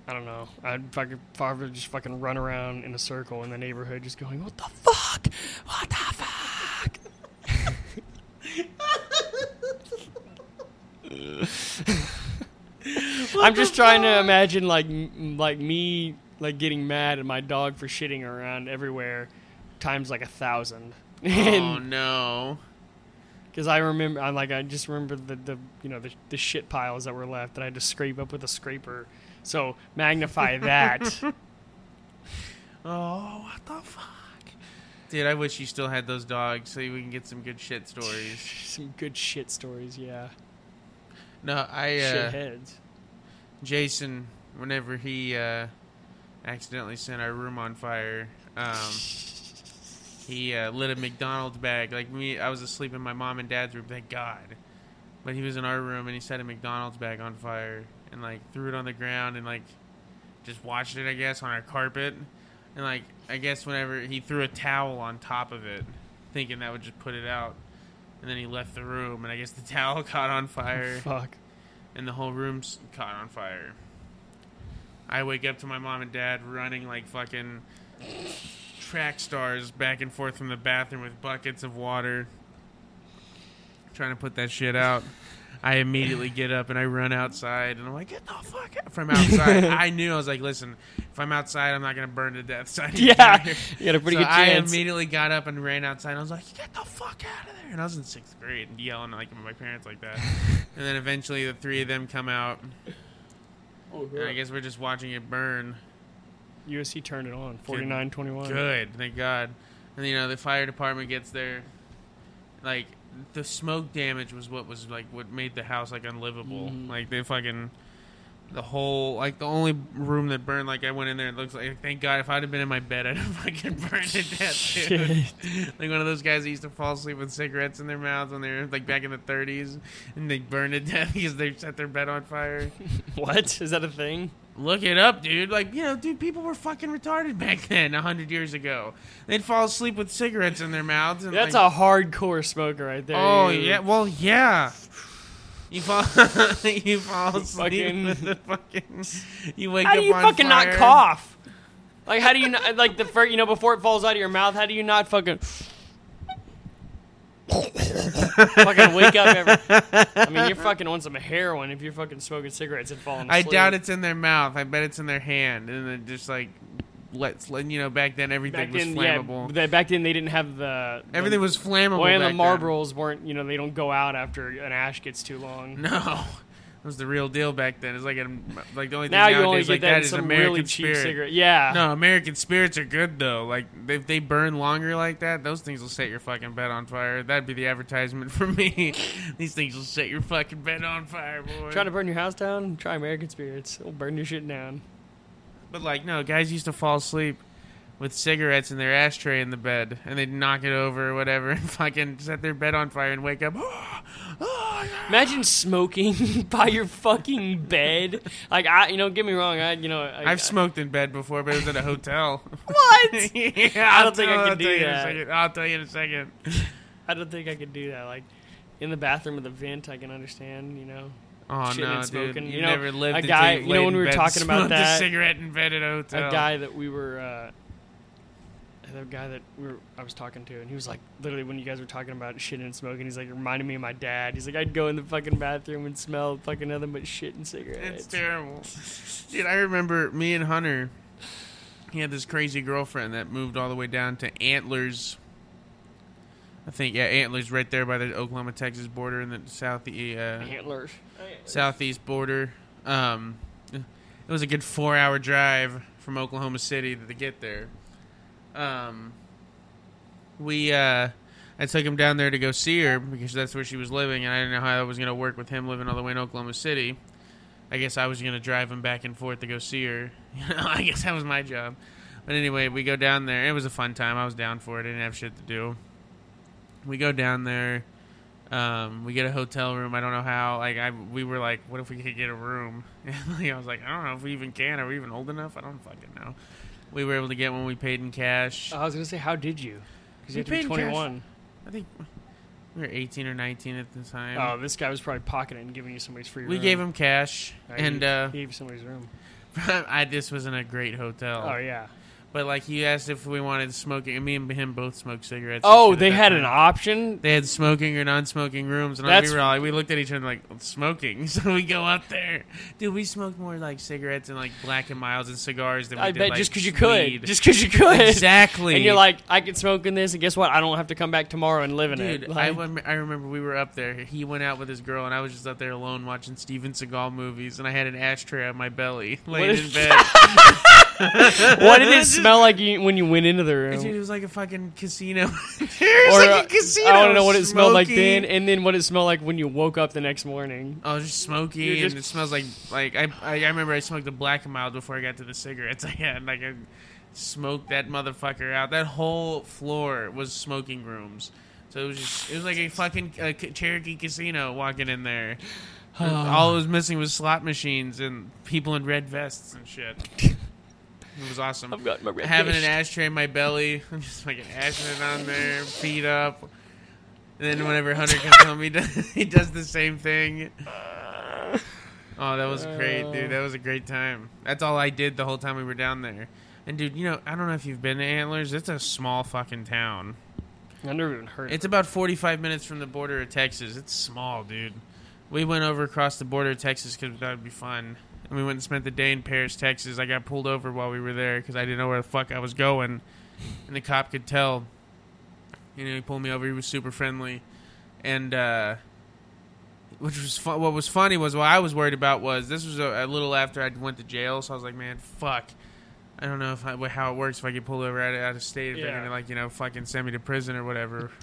I don't know. I'd fucking probably just fucking run around in a circle in the neighborhood, just going, "What the fuck? What the fuck?" I'm just trying to imagine like m- like me like getting mad at my dog for shitting around everywhere, times like a thousand. Oh no. because I remember, I'm like I just remember the the you know the the shit piles that were left that I had to scrape up with a scraper. So magnify that. Oh, what the fuck? Dude, I wish you still had those dogs so we can get some good shit stories. Some good shit stories, yeah. No, I uh, Shitheads. Jason, whenever he uh, accidentally set our room on fire, um, he uh, lit a McDonald's bag. Like me, I was asleep in my mom and dad's room. Thank God. But he was in our room and he set a McDonald's bag on fire and like threw it on the ground and like just watched it. I guess on our carpet. And like I guess whenever he threw a towel on top of it, thinking that would just put it out. And then he left the room, and I guess the towel caught on fire. Fuck. and the whole room's caught on fire. I wake up to my mom and dad running like fucking track stars back and forth from the bathroom with buckets of water, trying to put that shit out. I immediately get up and I run outside and I'm like, get the fuck out from outside. I knew I was like, listen, if I'm outside, I'm not gonna burn to death. So I Yeah, get out here. you got a pretty so good I immediately got up and ran outside. And I was like, "Get the fuck out of there!" And I was in sixth grade and yelling like at my parents like that. and then eventually the three of them come out, oh, and I guess we're just watching it burn. USC turned it on. 49-21. Good, thank God. And you know the fire department gets there. Like the smoke damage was what was like what made the house like unlivable. Mhm. Like they fucking the whole like the only room that burned. Like I went in there. It looks like thank God if I'd have been in my bed, I'd have fucking burned to death. Dude. like one of those guys that used to fall asleep with cigarettes in their mouths when they were like back in the 30s, and they burned to death because they set their bed on fire. What is that a thing? Look it up, dude. Like, you know, dude, people were fucking retarded back then, a hundred years ago. They'd fall asleep with cigarettes in their mouths. And That's like, a hardcore smoker right there. Oh You- yeah, well yeah. You fall, you fall asleep Fucking- with the fucking. You wake How up do you fucking fire. not cough? Like how do you not like the first you know before it falls out of your mouth? How do you not fucking fucking wake up every? I mean, you're fucking on some heroin if you're fucking smoking cigarettes and falling I asleep. doubt it's in their mouth. I bet it's in their hand, and then just like, let's let you know. Back then, everything Back was then, flammable. yeah, that- back then they didn't have the, the everything was flammable. Well, and the back then. Marlboros weren't. You know, they don't go out after an ash gets too long. No, it was the real deal back then. It's like a, like the only thing now you only nowadays get like that that is some American really cheap Spirit. cigarette. Yeah. No, American spirits are good though. Like if they burn longer like that, those things will set your fucking bed on fire. That'd be the advertisement for me. These things will set your fucking bed on fire, boy. Trying to burn your house down? Try American Spirits. It'll burn your shit down. but like, no, guys used to fall asleep with cigarettes in their ashtray in the bed, and they'd knock it over or whatever, and fucking set their bed on fire and wake up. "Oh, Imagine smoking by your fucking bed. Like I, you know, get me wrong. I, you know, I, I've smoked in bed before, but it was at a hotel. What? yeah, I don't think I can I'll do tell you in a that. I'll tell you in a second. I don't think I could do that. Like in the bathroom of the vent, I can understand. You know, Oh no, dude! smoking. You, You know, never lived a guy- you know, when we were talking about a that- cigarette in bed at a hotel. a guy that we were. Uh, the guy that we were, I was talking to, and he was like, literally, when you guys were talking about shit and smoking, he's like, it reminded me of my dad. He's like, I'd go in the fucking bathroom and smell fucking nothing but shit and cigarettes. It's terrible, dude. I remember me and Hunter. He had this crazy girlfriend that moved all the way down to Antlers. I think yeah, Antlers right there by the Oklahoma Texas border in the south uh, Antlers. southeast border. Um, it was a good four hour drive from Oklahoma City to get there. Um, we uh, I took him down there to go see her because that's where she was living, and I didn't know how that was going to work with him living all the way in Oklahoma City. I guess I was going to drive him back and forth to go see her. You know, I guess that was my job. But anyway, we go down there. It was a fun time. I was down for it. I didn't have shit to do. We go down there. Um, we get a hotel room. I don't know how. Like I, we were like, what if we could get a room? And like, I was like, I don't know if we even can. Are we even old enough? I don't fucking know. We were able to get one. We paid in cash. I was gonna say, how did you? Because you had to be paid in cash. 21. I think we were 18 or 19 at the time. Oh, this guy was probably pocketing and giving you somebody's free we room. gave him cash, Uh, and he, uh, he gave you somebody's room. I this wasn't a great hotel. Oh yeah. But like he asked if we wanted smoking, and me and him both smoked cigarettes. Oh, they had time. an option. They had smoking or non-smoking rooms, and That's- we were all, we looked at each other like smoking. So we go up there, dude. We smoked more like cigarettes and like Black and Milds and cigars than we I did, bet like, just because you weed. could, just because you could. exactly. And you're like, I could smoke in this, and guess what? I don't have to come back tomorrow and live in dude. it. I, Like, rem- I remember we were up there. He went out with his girl, and I was just up there alone watching Steven Seagal movies, and I had an ashtray on my belly, laying in bed. what did it smell like you, when you went into the room? Dude, it was like a fucking casino. like uh, a casino. I to know what it smelled like then, and then what it smelled like when you woke up the next morning. Oh, just smoky, You're and it smells like like I, I I remember I smoked a black and mild before I got to the cigarettes I had. Like I smoked that motherfucker out. That whole floor was smoking rooms. So it was just it was like a fucking uh, Cherokee casino walking in there. All it was missing was slot machines and people in red vests and shit. It was awesome. I've got my red Having an ashtray in my belly, I'm just fucking ashing it on there, feet up. And then whenever Hunter comes home, he does, he does the same thing. Oh, that was great, dude. That was a great time. That's all I did the whole time we were down there. And dude, you know, I don't know if you've been to Antlers. It's a small fucking town. I never even heard. It's about 45 minutes from the border of Texas. It's small, dude. We went over across the border of Texas because that would be fun. And we went and spent the day in Paris, Texas. I got pulled over while we were there because I didn't know where the fuck I was going. And the cop could tell. You know, he pulled me over. He was super friendly. And, uh,. Which was fun. What was funny was what I was worried about was this was a, a little after I went to jail, so I was like, man, fuck. I don't know if I, how it works if I get pulled over out of, out of state. If they're gonna like you know fucking send me to prison or whatever.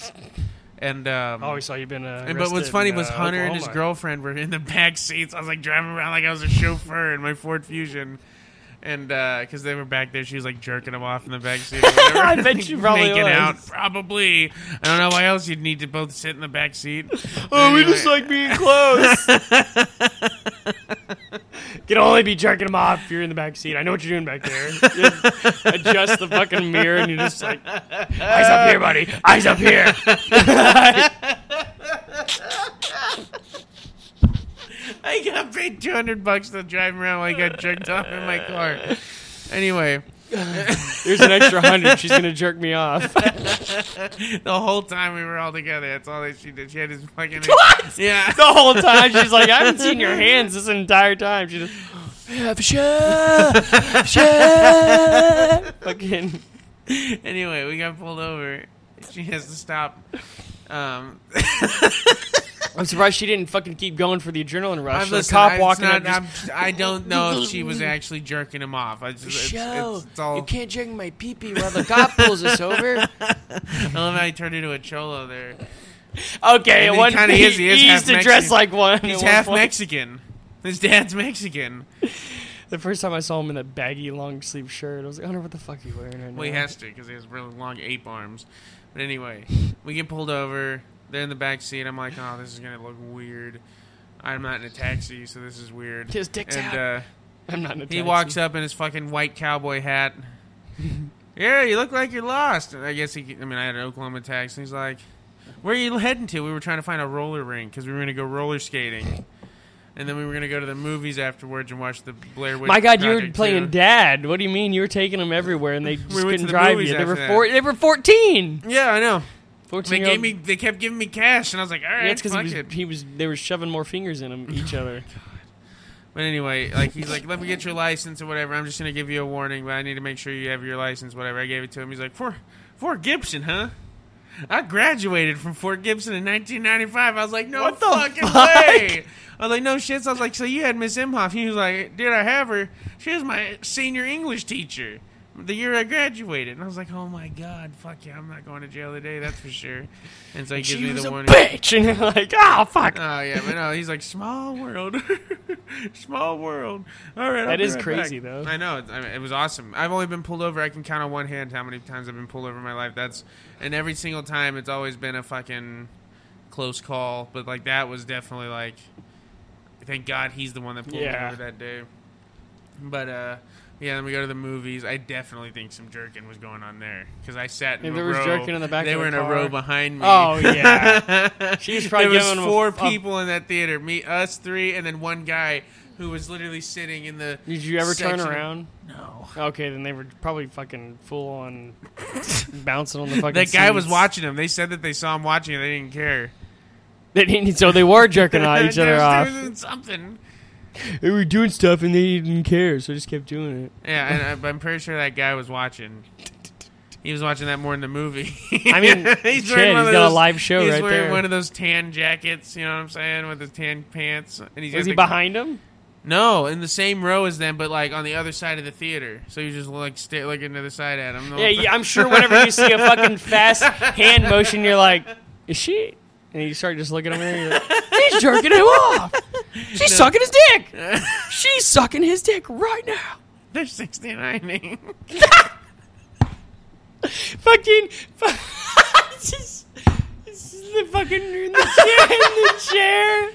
And um, I always saw you been. Uh, and, but what's funny in, was uh, Hunter and his girlfriend were in the back seats. I was like driving around like I was a chauffeur in my Ford Fusion, and because they were back there, she was like jerking them off in the back seat. I bet you probably making was. out. Probably. I don't know why else you'd need to both sit in the back seat. Oh, we just like being close. You can only be jerking them off if you're in the back seat. I know what you're doing back there. Adjust the fucking mirror and you're just like, eyes up here, buddy. Eyes up here. I got paid two hundred bucks to drive around while I got jerked off in my car. Anyway, There's an extra hundred. She's gonna jerk me off. the whole time we were all together, that's all that she did. She had this fucking what? yeah. the whole time she's like, I haven't seen your hands this entire time. She just, yeah, for sure, for sure. Fucking. Anyway, we got pulled over. She has to stop. Um, I'm surprised she didn't fucking keep going for the adrenaline rush. I'm The listen, cop I- walking it's up. just, I'm, I don't know if she was actually jerking him off. I just, it's, Show. it's, it's all. You can't drink my pee pee while the cop pulls us over. I love how he turned into a cholo there. Okay, And he kinda He, is, he is he used to dress like one. He's at one half. Mexican. His dad's Mexican. The first time I saw him in that baggy long sleeve shirt, I was like, I wonder what the fuck he's wearing right Well, he has to because he has really long ape arms. But anyway, we get pulled over. They're in the back seat. I'm like, oh, this is gonna look weird. I'm not in a taxi, so this is weird. His dick's and out. uh, I'm not in a taxi. he walks up in his fucking white cowboy hat. yeah, you look like you're lost. I guess he. I mean, I had an Oklahoma taxi. And he's like, "Where are you heading to?" We were trying to find a roller rink because we were gonna go roller skating. And then we were gonna go to the movies afterwards and watch the Blair Witch. My God, you were Project playing 2. dad. What do you mean? You were taking them everywhere, and they just went to couldn't the drive movies you. They were after four. that. They were 14. Yeah, I know. 14 They year gave old- me. They kept giving me cash, and I was like, "All right, it's because fuck he was, it." he was. They were shoving more fingers in him, each other. But anyway, like he's like, "Let me get your license or whatever. I'm just gonna give you a warning, but I need to make sure you have your license, whatever." I gave it to him. He's like, "Fort Fort Gibson, huh?" I graduated from Fort Gibson in 1995. I was like, "No What the fucking fuck? way!" I was like, "No shit." So I was like, "So you had Miss Imhoff?" He was like, "Did I have her? She was my senior English teacher." The year I graduated, and I was like, "Oh my god, fuck yeah, I'm not going to jail today, that's for sure." And so he gives me the a warning. bitch, and you're like, oh fuck. Oh yeah, but no, he's like small world, small world. All right, I'll That be is right crazy, back. though. I know it, I mean, it was awesome. I've only been pulled over. I can count on one hand how many times I've been pulled over in my life. That's and every single time it's always been a fucking close call. But like that was definitely like, thank God he's the one that pulled Yeah. me over that day. But uh. Yeah, then we go to the movies. I definitely think some jerking was going on there because I sat in there was row. jerking in the back They were the in a row behind me. Oh, yeah. She was probably there was four a- people in that theater. Me, us three, and then one guy who was literally sitting in the. Did you ever turn around? No. Okay, then they were probably fucking full on bouncing on the fucking. That guy was watching him. They said that they saw him watching. and They didn't care. They didn't, so they were jerking each other off. something. They were doing stuff and they didn't care, so I just kept doing it. Yeah, and I, I'm pretty sure that guy was watching. He was watching that more in the movie. I mean, he's shit, wearing one he's of got a those- live show He's right wearing there. one of those tan jackets. You know what I'm saying, with his tan pants. And he's Was got he the- behind him? No, in the same row as them, but like on the other side of the theater. So you just like stay looking to the side at him. Yeah, yeah, I'm sure whenever you see a fucking fast hand motion, you're like, is she? And you start just looking at him and you're like, he's jerking him off. She's sucking his dick. She's sucking his dick right now. They're 69ing. Fucking. It's just- it's just the fucking in the chair. In the chair.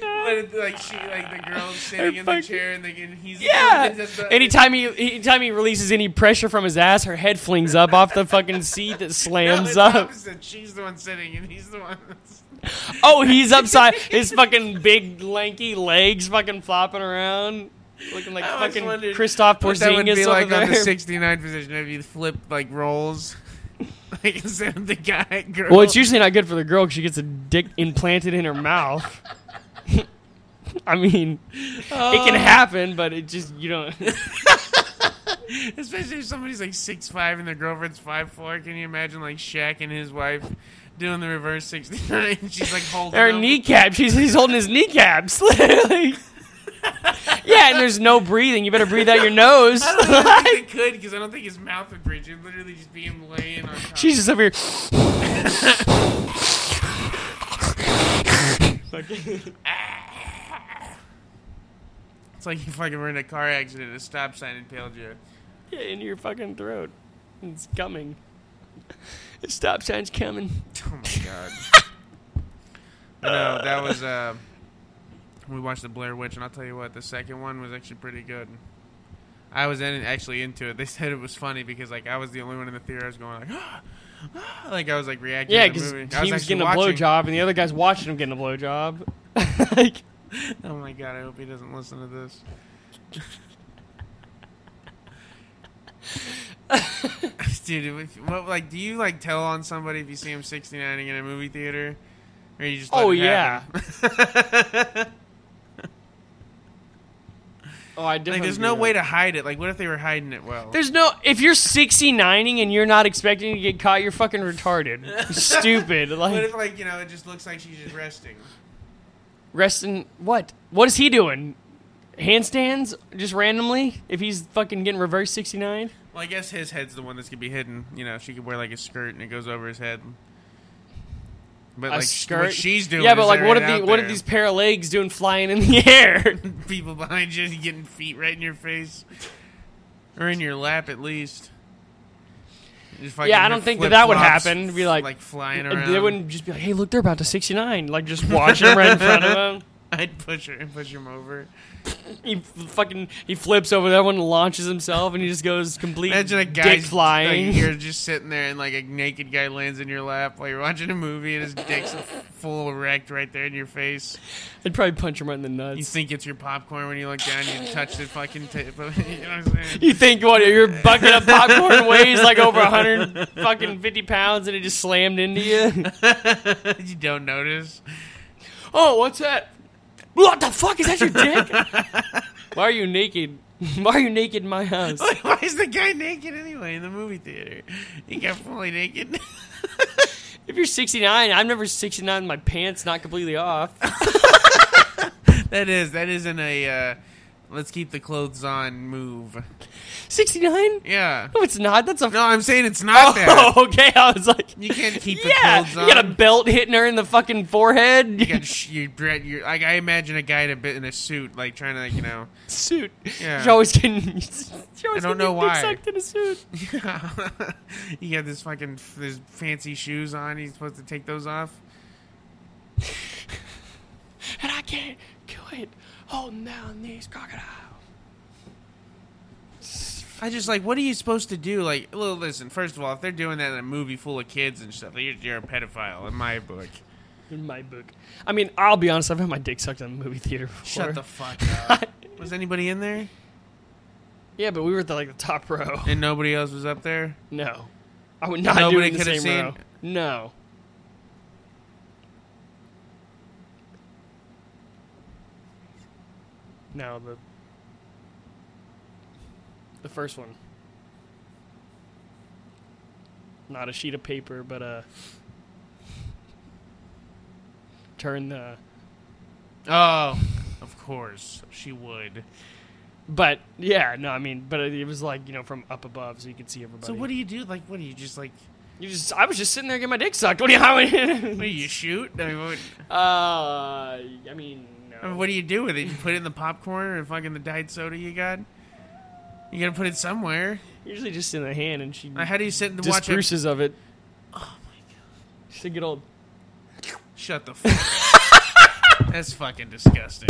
but like she, like the girl's sitting in the chair and, the, and he's Yeah. the- Anytime he anytime he releases any pressure from his ass, her head flings up off the fucking seat that slams it's up. opposite. She's the one sitting and he's the one. That's, Oh, he's upside. His fucking big lanky legs fucking flopping around, looking like fucking Christoph what that would be like there. on the 69 position if you flip like rolls. like instead of the guy, girl. well, it's usually not good for the girl because she gets a dick implanted in her mouth. I mean, it can uh. happen, but it just you don't. Especially if somebody's like six five and their girlfriend's five four. Can you imagine like Shaq and his wife doing the reverse sixty nine? She's like holding Her kneecap. She's he's holding his kneecaps, literally. yeah, and there's no breathing. You better breathe out your nose. I don't think they could because I don't think his mouth would breathe. It'd literally just be him laying on top. She's just over here. Ah. It's like you fucking were in a car accident, a stop sign impaled you. Yeah, into your fucking throat. It's coming. The stop sign's coming. Oh my god. No, that was uh we watched the Blair Witch and I'll tell you what, the second one was actually pretty good. I was in, actually into it. They said it was funny because like I was the only one in the theater. I was going like, ah, ah, like I was like reacting. Yeah, to the because movie. he I was, actually getting a watching. blowjob, and the other guy's watching him getting a blowjob. like, Oh my god! I hope he doesn't listen to this. Dude, if, what, like, do you like tell on somebody if you see him 69ing in a movie theater, or you just? Oh, yeah. oh, I definitely. like, there's no that. way to hide it. Like, what if they were hiding it well? There's no. If you're 69ing and you're not expecting to get caught, you're fucking retarded. Stupid. what Like if, like, you know, it just looks like she's just resting? Resting. What? What is he doing? Handstands just randomly? If he's fucking getting reverse 69? Well, I guess his head's the one that's gonna be hidden. You know, she could wear like a skirt and it goes over his head. But A like skirt? what she's doing. Yeah, but like, what are the what are these pair of legs doing flying in the air? people behind you getting feet right in your face or in your lap at least. Yeah, I don't think that that would happen. Be like- like flying around. they wouldn't just be like, "Hey, look, they're about to 69." Like just watching him right in front of them. I'd push her and push him over. He fucking he flips over that one and launches himself, and he just goes complete Imagine a guy flying. Like, you're just sitting there and like a naked guy lands in your lap while you're watching a movie and his dick's full erect right there in your face. I'd probably punch him right in the nuts. You think it's your popcorn when you look down, you touch the fucking tip. You know what I'm saying? You think what your bucket of popcorn weighs like over 100 fucking 50 pounds and it just slammed into you? you don't notice. Oh, what's that? What the fuck is that your dick? Why are you naked? Why are you naked in my house? Like, why is the guy naked anyway in the movie theater? He got fully naked. If you're 69, I'm never 69 my pants not completely off. that is that isn't a uh, let's keep the clothes on move. 69? Yeah. No, it's not. That's a. No, I'm saying it's not that. Oh, okay. I was like, You can't keep the yeah. clothes on. You got a belt hitting her in the fucking forehead. You got sh- you. You're, like I imagine a guy in a bit in a suit, like trying to, like, you know. suit. Yeah. You're always getting. You're always I don't know why. sucked in a suit. Yeah. you got this fucking this fancy shoes on. He's supposed to take those off. And I can't quit holding down these crocodiles. I just like, what are you supposed to do? Like, well, listen. First of all, if they're doing that in a movie full of kids and stuff, you're, you're a pedophile in my book. In my book. I mean, I'll be honest. I've had my dick sucked in a movie theater before. Shut the fuck up. Was anybody in there? yeah, but we were at the, like the top row. And nobody else was up there. No, I would not Nobody do it in the same seen- row. No. No, the the first one. Not a sheet of paper, but a turn the. Oh, of course she would. But yeah, no, I mean, but it was like you know from up above, so you could see everybody. So what do you do? Like, what do you just like? You just, I was just sitting there getting my dick sucked. What do you? How What do you shoot? I mean, what, Uh, I mean. I mean, what do you do with it? You put it in the popcorn or fucking the diet soda you got? You gotta put it somewhere. Usually just in the hand, and she Like, how do you sit and watch it? of it. Oh my god! She's a good old. Shut the fuck. That's fucking disgusting.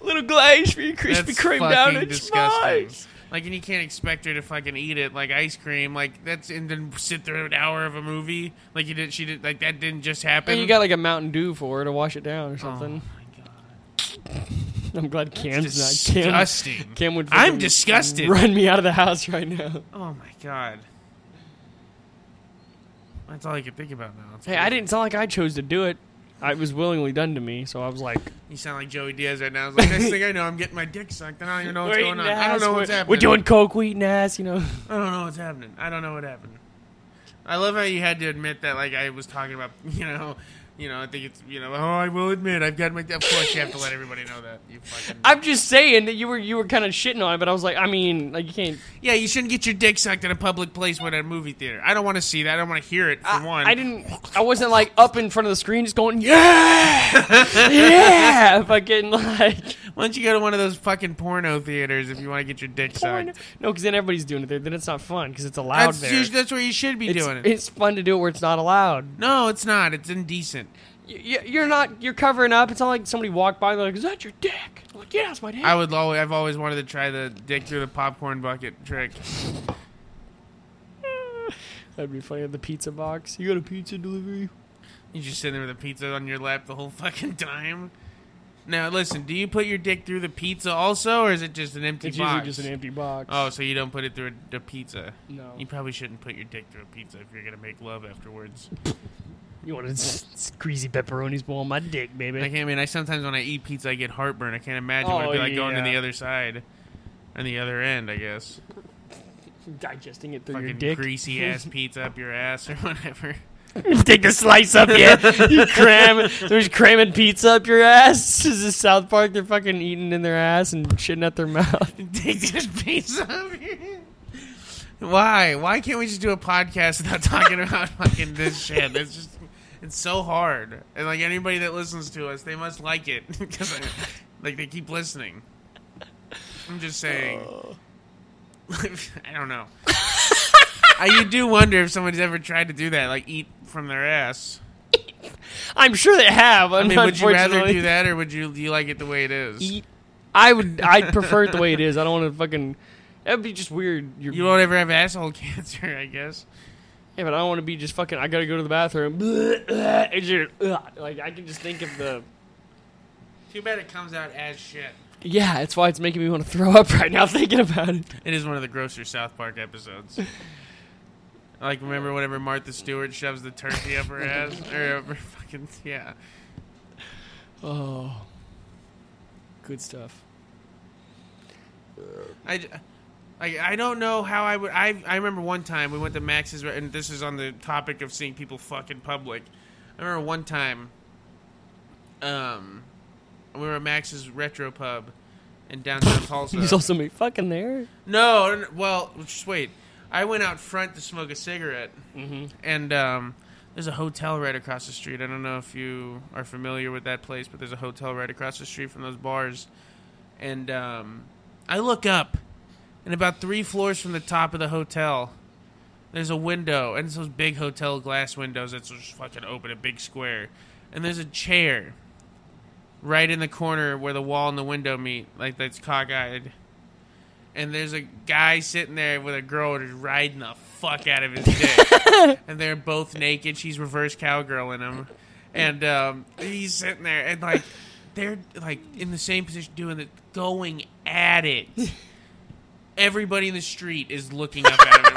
Little glaze for your Krispy That's Kreme fucking down at disgusting. Like, and you can't expect her to fucking eat it like ice cream. Like that's and then sit through an hour of a movie. Like you did, she did. Like that didn't just happen. And you got like a Mountain Dew for her to wash it down or Oh something. I'm glad Cam's not. Cam, disgusting. Cam would. I'm disgusted. Run me out of the house right now. Oh my god. That's all I can think about now. It's Hey, I crazy. didn't sound like I chose to do it. I it was willingly done to me, so I was like, You sound like Joey Diaz right now. It's like next thing I know, I'm getting my dick sucked. and I don't even know what's going on. I don't know what's happening. We're doing coke, we eating ass, you know. I don't know what's happening. I don't know what happened. I love how you had to admit that, like I was talking about. You know, you know. I think it's you know. Oh, I will admit, I've got my. Of course, you have to let everybody know that. You fucking. I'm just saying that you were you were kind of shitting on it, but I was like, I mean, like you can't. yeah, you shouldn't get your dick sucked in a public place when at a movie theater. I don't want to see that. I don't want to hear it. For I, one, I didn't. I wasn't like up in front of the screen, just going, yeah, yeah, fucking like. Why don't you go to one of those fucking porno theaters if you want to get your dick sucked? No, because then everybody's doing it there. Then it's not fun because it's allowed That's, there. that's where you should be it's, doing it. it's fun to do it where it's not allowed. no, it's not. It's indecent. Y- You're not. You're covering up. It's not like somebody walked by. and They're like, "Is that your dick?" I'm like, "Yeah, it's my dick." I would always. I've always wanted to try the dick through the popcorn bucket trick. That'd be funny the pizza box. You got a pizza delivery? You just sitting there with a pizza on your lap the whole fucking time. Now listen, do you put your dick through the pizza also, or is it just an empty box? It's box? usually just an empty box. Oh, so you don't put it through a, a pizza? no. You probably shouldn't put your dick through a pizza if you're gonna make love afterwards. You want to greasy pepperonis bowl on my dick, baby? Like, I mean, I sometimes when I eat pizza, I get heartburn. I can't imagine what it'd be Oh, like going to yeah. the other side, on the other end. I guess Digesting it through your fucking dick. greasy ass pizza up your ass or whatever. Take the slice up, yeah. you cram. There's cramming pizza up your ass. This is South Park. They're fucking eating in their ass and shitting out their mouth. Take this pizza up here. Why? Why can't we just do a podcast without talking about fucking this shit? It's just, it's so hard. And like anybody that listens to us, they must like it because like they keep listening. I'm just saying. Oh. I don't know. I, you do wonder if somebody's ever tried to do that, like eat from their ass. I'm sure they have. I mean, would you rather do that, or would you do you like it the way it is? I would. I'd prefer it the way it is. I don't want to fucking. That'd be just weird. You're, You won't ever have asshole cancer, I guess. Yeah, but I don't want to be just fucking. I gotta go to the bathroom. It's just, ugh. like I can just think of the. Too bad it comes out as shit. Yeah, that's why it's making me want to throw up right now thinking about it. It is one of the grosser South Park episodes. Like, remember whenever Martha Stewart shoves the turkey up her ass? Or up her fucking, yeah. Oh, good stuff. I I don't know how I would. I, I remember one time we went to Max's, and this is on the topic of seeing people fuck in public. I remember one time, um, we were at Max's Retro Pub in downtown Tulsa. He's saw me fucking there. No, n- well, just wait. I went out front to smoke a cigarette, Mm-hmm. and um, there's a hotel right across the street. I don't know if you are familiar with that place, but there's a hotel right across the street from those bars. And um, I look up, and about three floors from the top of the hotel, there's a window, and it's those big hotel glass windows that's just fucking open, a big square. And there's a chair right in the corner where the wall and the window meet, like that's cockeyed. And there's a guy sitting there with a girl just riding the fuck out of his dick. and they're both naked. She's reverse cowgirling him. And um, he's sitting there and like they're like in the same position doing it, going at it. Everybody in the street is looking up at him.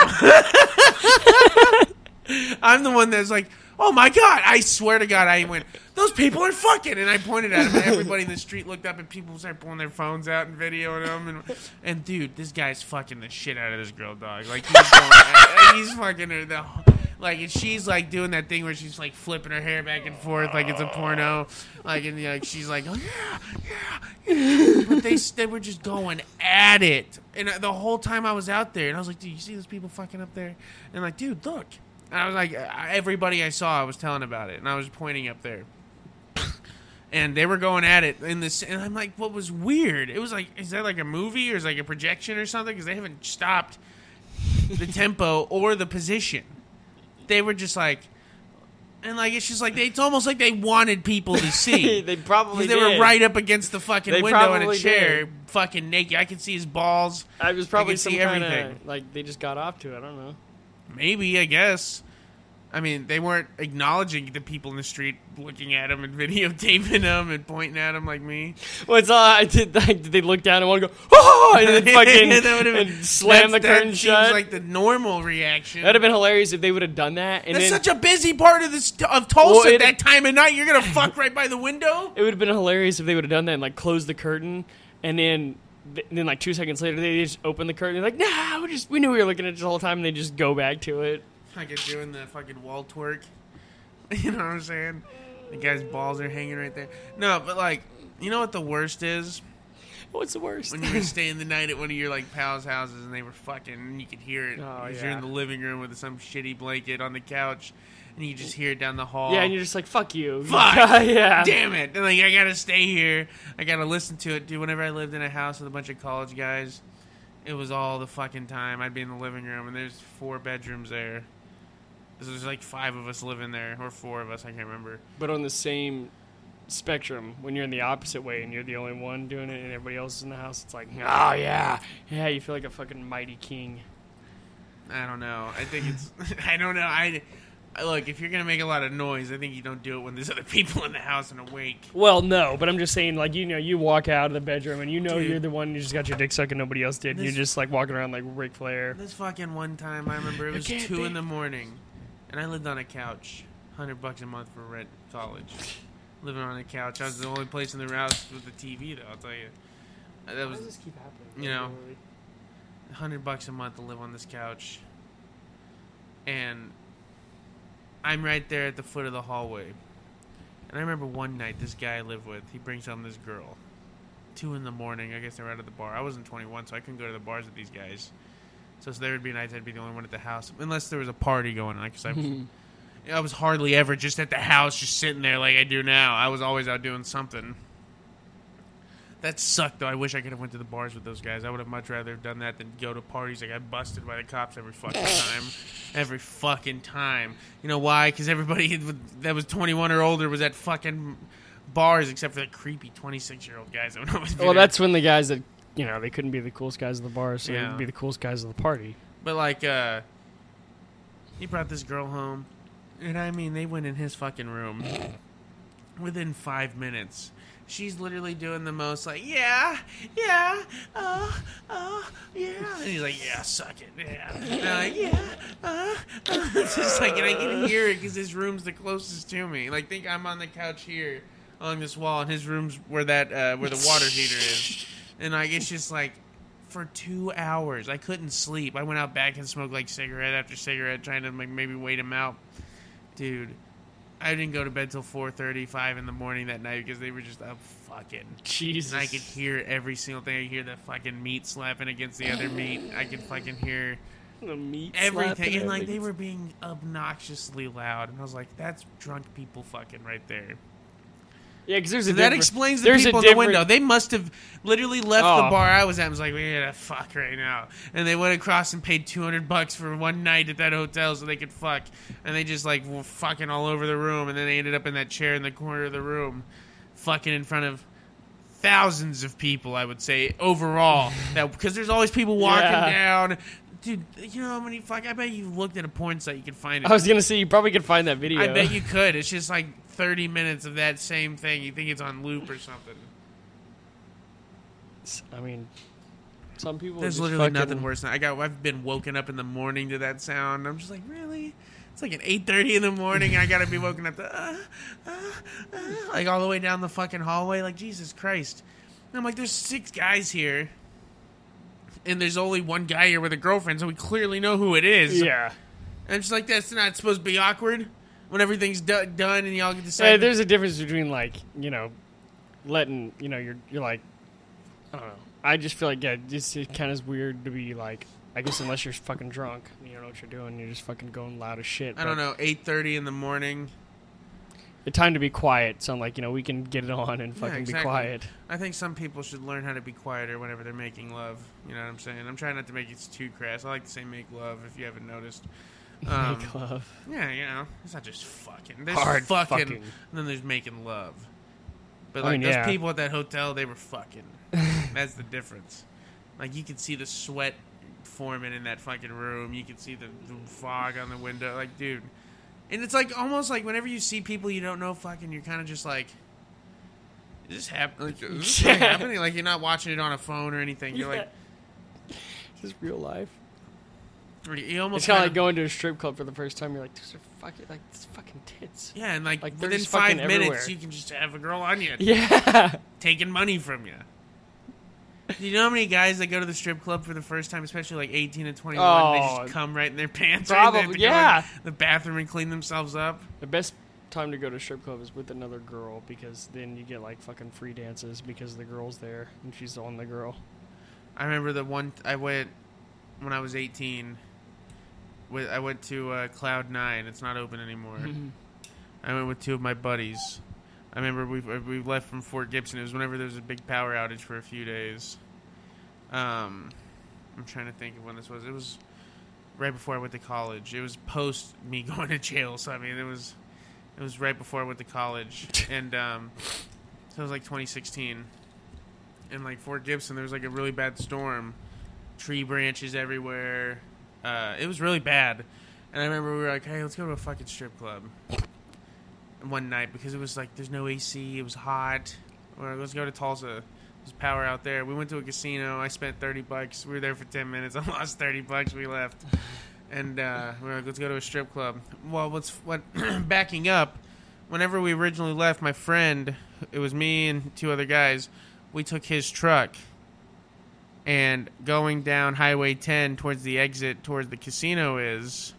I'm the one that's like, oh my god! I swear to God, I went, those people are fucking, and I pointed at him, and everybody in the street looked up, and people started pulling their phones out and videoing them, and and dude, this guy's fucking the shit out of this girl, dog. Like he's going, he's fucking her the. Like and she's like doing that thing where she's like flipping her hair back and forth like it's a porno, like and like she's like oh yeah yeah, but they they were just going at it, and uh, the whole time I was out there, and I was like, dude, you see those people fucking up there? And like, dude, look. And I was like, uh, everybody I saw, I was telling about it, and I was pointing up there. And they were going at it in this, and I'm like, what was weird? It was like, is that like a movie or is it like a projection or something? Because they haven't stopped the tempo or the position. They were just like, and like it's just like they, it's almost like they wanted people to see. they probably they were right up against the fucking They window in a chair, did. fucking naked. I could see his balls. I was probably some see everything. of like they just got off to it. I don't know. Maybe I guess. I mean, they weren't acknowledging the people in the street looking at him and videotaping him and pointing at him like me. Well, it's all I did. Like, did they look down and want to go, oh, and then fucking That been- and slam the curtain that shut? Like the normal reaction. That'd have been hilarious if they would have done that. And That's then such a busy part of this of Tulsa Well, at it- that time of night. You're gonna fuck right by the window. it would have been hilarious if they would have done that and like closed the curtain, and then th- then like two seconds later they just open the curtain. They're like, nah, we just we knew we were looking at it the whole time, and they just go back to it. Fucking doing the fucking wall twerk. You know what I'm saying? The guy's balls are hanging right there. No, but like, you know what the worst is? What's the worst? When you were staying the night at one of your like pals' houses and they were fucking, and you could hear it. Oh, because You're in the living room with some shitty blanket on the couch, and you just hear it down the hall. yeah, and you're just like, fuck you. Fuck! yeah. Damn it! And like, I gotta stay here. I gotta listen to it. Dude, whenever I lived in a house with a bunch of college guys, it was all the fucking time. I'd be in the living room, and there's four bedrooms there. So There's like five of us living there, or four of us. I can't remember. But on the same spectrum, when you're in the opposite way and you're the only one doing it and everybody else is in the house, it's like, oh yeah, yeah, you feel like a fucking mighty king. I don't know. I think it's. I don't know. I I- look. If you're gonna make a lot of noise, I think you don't do it when there's other people in the house and awake. Well, no, but I'm just saying, like you know, you walk out of the bedroom and you know Dude. you're the one who just got your dick sucked and nobody else did. and You're just like walking around like Ric Flair. This fucking one time, I remember it was can't two be- in the morning, and I lived on a couch, hundred bucks a month for rent, college. Living on a couch. I was the only place in the house with the TV, though. I'll tell you. Uh, That was keep happening? you know. hundred bucks a month to live on this couch, and I'm right there at the foot of the hallway. And I remember one night, this guy I live with, he brings home this girl. Two in the morning. I guess they were out at the bar. I wasn't 21, so I couldn't go to the bars with these guys. So, so there would be nights I'd be the only one at the house, unless there was a party going on. Because I was, I was hardly ever just at the house, just sitting there like I do now. I was always out doing something. That sucked though. I wish I could have went to the bars with those guys. I would have much rather have done that than go to parties. I got busted by the cops every fucking time. every fucking time. You know why? Because everybody that was 21 or older was at fucking bars, except for the creepy 26 year old guys that would always be Well, there. that's when the guys that you know they couldn't be the coolest guys of the bar, so Yeah. they'd be the coolest guys of the party. But like, uh, he brought this girl home, and I mean, they went in his fucking room within five minutes. She's literally doing the most like, yeah, yeah, uh, uh, yeah, and he's like, yeah, suck it, yeah, and I'm like, yeah, uh, uh. it's just like, and I can hear it because his room's the closest to me. Like, think I'm on the couch here along this wall, and his room's where that uh, where the water heater is, and like, it's just like for two hours. I couldn't sleep. I went out back and smoked like cigarette after cigarette, trying to like maybe wait him out. Dude, I didn't go to bed till four thirty, five in the morning that night because they were just up fucking. Jesus, And I could hear every single thing. I could hear the fucking meat slapping against the other meat. I could fucking hear the meat everything. And like they were being obnoxiously loud. And I was like, that's drunk people fucking right there. Yeah, because there's a that different- explains the there's a people in the different- window. They must have literally left the Oh. bar I was at and was like, we gotta fuck right now. And they went across and paid 200 bucks for one night at that hotel so they could fuck. And they just like were fucking all over the room. And then they ended up in that chair in the corner of the room, fucking in front of thousands of people, I would say, overall. that Because there's always people walking Yeah. down. Dude, you know how many fuck? I bet you looked at a porn site, you could find it. I was gonna say you probably could find that video. I bet you could. It's just like 30 minutes of that same thing. You think it's on loop or something. I mean, some people. There's just literally fucking- nothing worse than I got. I've been woken up in the morning to that sound. I'm just like, really? It's like at 8:30 in the morning. I gotta be woken up to uh, uh, uh, like all the way down the fucking hallway. Like Jesus Christ! And I'm like, there's six guys here, and there's only one guy here with a girlfriend, so we clearly know who it is. Yeah. And just like that's not supposed to be awkward when everything's do- done and y'all get to Hey, decide. there's a difference between like you know, letting you know you're you're like, I don't know. I just feel like yeah, it's it kind of weird to be like. I guess unless you're fucking drunk, and you don't know what you're doing, you're just fucking going loud as shit. I don't know, 8:30 in the morning. The time to be quiet. So I'm like, you know, we can get it on and fucking exactly. be quiet. I think some people should learn how to be quieter whenever they're making love. You know what I'm saying? I'm trying not to make it too crass. I like to say make love if you haven't noticed. Um, Make love. Yeah, you know, it's not just fucking. There's Hard fucking, fucking. and then there's making love. But I like mean, those yeah. people at that hotel, they were fucking. That's the difference. Like you could see the sweat forming in that fucking room. You could see the, the fog on the window. Like, dude, and it's like almost like whenever you see people you don't know, fucking, you're kind of just like. Is this happening? Like, is this Yeah. happening? Like you're not watching it on a phone or anything. You're like, Is this real life? you almost It's kind of like going to a strip club for the first time. You're like, these are fucking like these fucking tits. Yeah, and like, Like, within five minutes, everywhere. you can just have a girl on you. Yeah. taking money from you. Do you know how many guys that go to the strip club for the first time, especially like 18 and 21, they Oh. just come right in their pants? right? They have Probably, to go in yeah. the bathroom and clean themselves up. The best time to go to strip club is with another girl because then you get like fucking free dances because the girl's there and she's on the girl. I remember the one I went when I was 18. With I went to uh, Cloud Nine. It's not open anymore. I went with two of my buddies. I remember we we left from Fort Gibson. It was whenever there was a big power outage for a few days. Um, I'm trying to think of when this was. It was right before I went to college. It was post me going to jail. So I mean, it was it was right before I went to college, and um, so it was like 2016. And like Fort Gibson, there was like a really bad storm, tree branches everywhere. Uh, it was really bad. And I remember we were like, "Hey, let's go to a fucking strip club." One night because it was like there's no AC, it was hot. Or let's go to Tulsa. There's power out there. We went to a casino. I spent thirty bucks. We were there for ten minutes. I lost thirty bucks. We left, and uh, we were like, let's go to a strip club. Well, what's what? backing up, whenever we originally left, my friend, it was me and two other guys. We took his truck, and going down Highway 10 towards the exit towards the casino is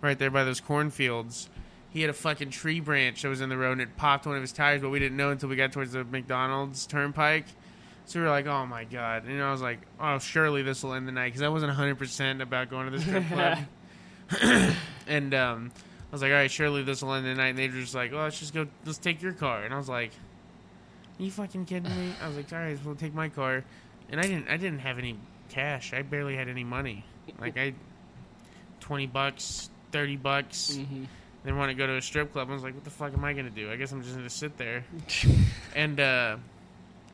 right there by those cornfields he had a fucking tree branch that was in the road and it popped one of his tires, but we didn't know until we got towards the McDonald's turnpike. So we were like, oh my god. And I was like, oh, surely this will end the night because I wasn't 100% about going to the strip club. and um, I was like, all right, surely this will end the night. And they were just like, oh, let's just go, let's take your car. And I was like, are you fucking kidding me? I was like, all right, we'll take my car. And I didn't, I didn't have any cash. I barely had any money. Like I, 20 bucks, 30 bucks. Mm-hmm. They want to go to a strip club. I was like, what the fuck am I gonna do? I guess I'm just gonna sit there. and uh,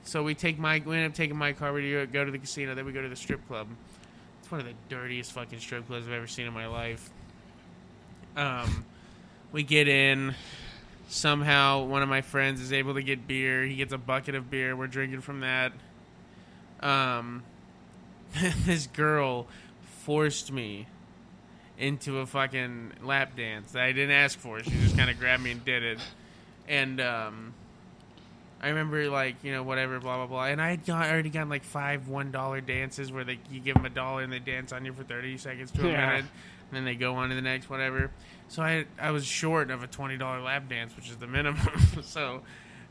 so we take my we end up taking my car. We go to the casino. Then we go to the strip club. It's one of the dirtiest fucking strip clubs I've ever seen in my life. Um, we get in. Somehow, one of my friends is able to get beer. He gets a bucket of beer. We're drinking from that. Um, this girl forced me into a fucking lap dance that I didn't ask for. She just kind of grabbed me and did it. And um, I remember like you know whatever blah blah blah. And I had got, already gotten like five one dollar dances where they you give them a dollar and they dance on you for thirty seconds to a Yeah. minute, and then they go on to the next whatever. So I I was short of a twenty dollar lap dance, which is the minimum. so.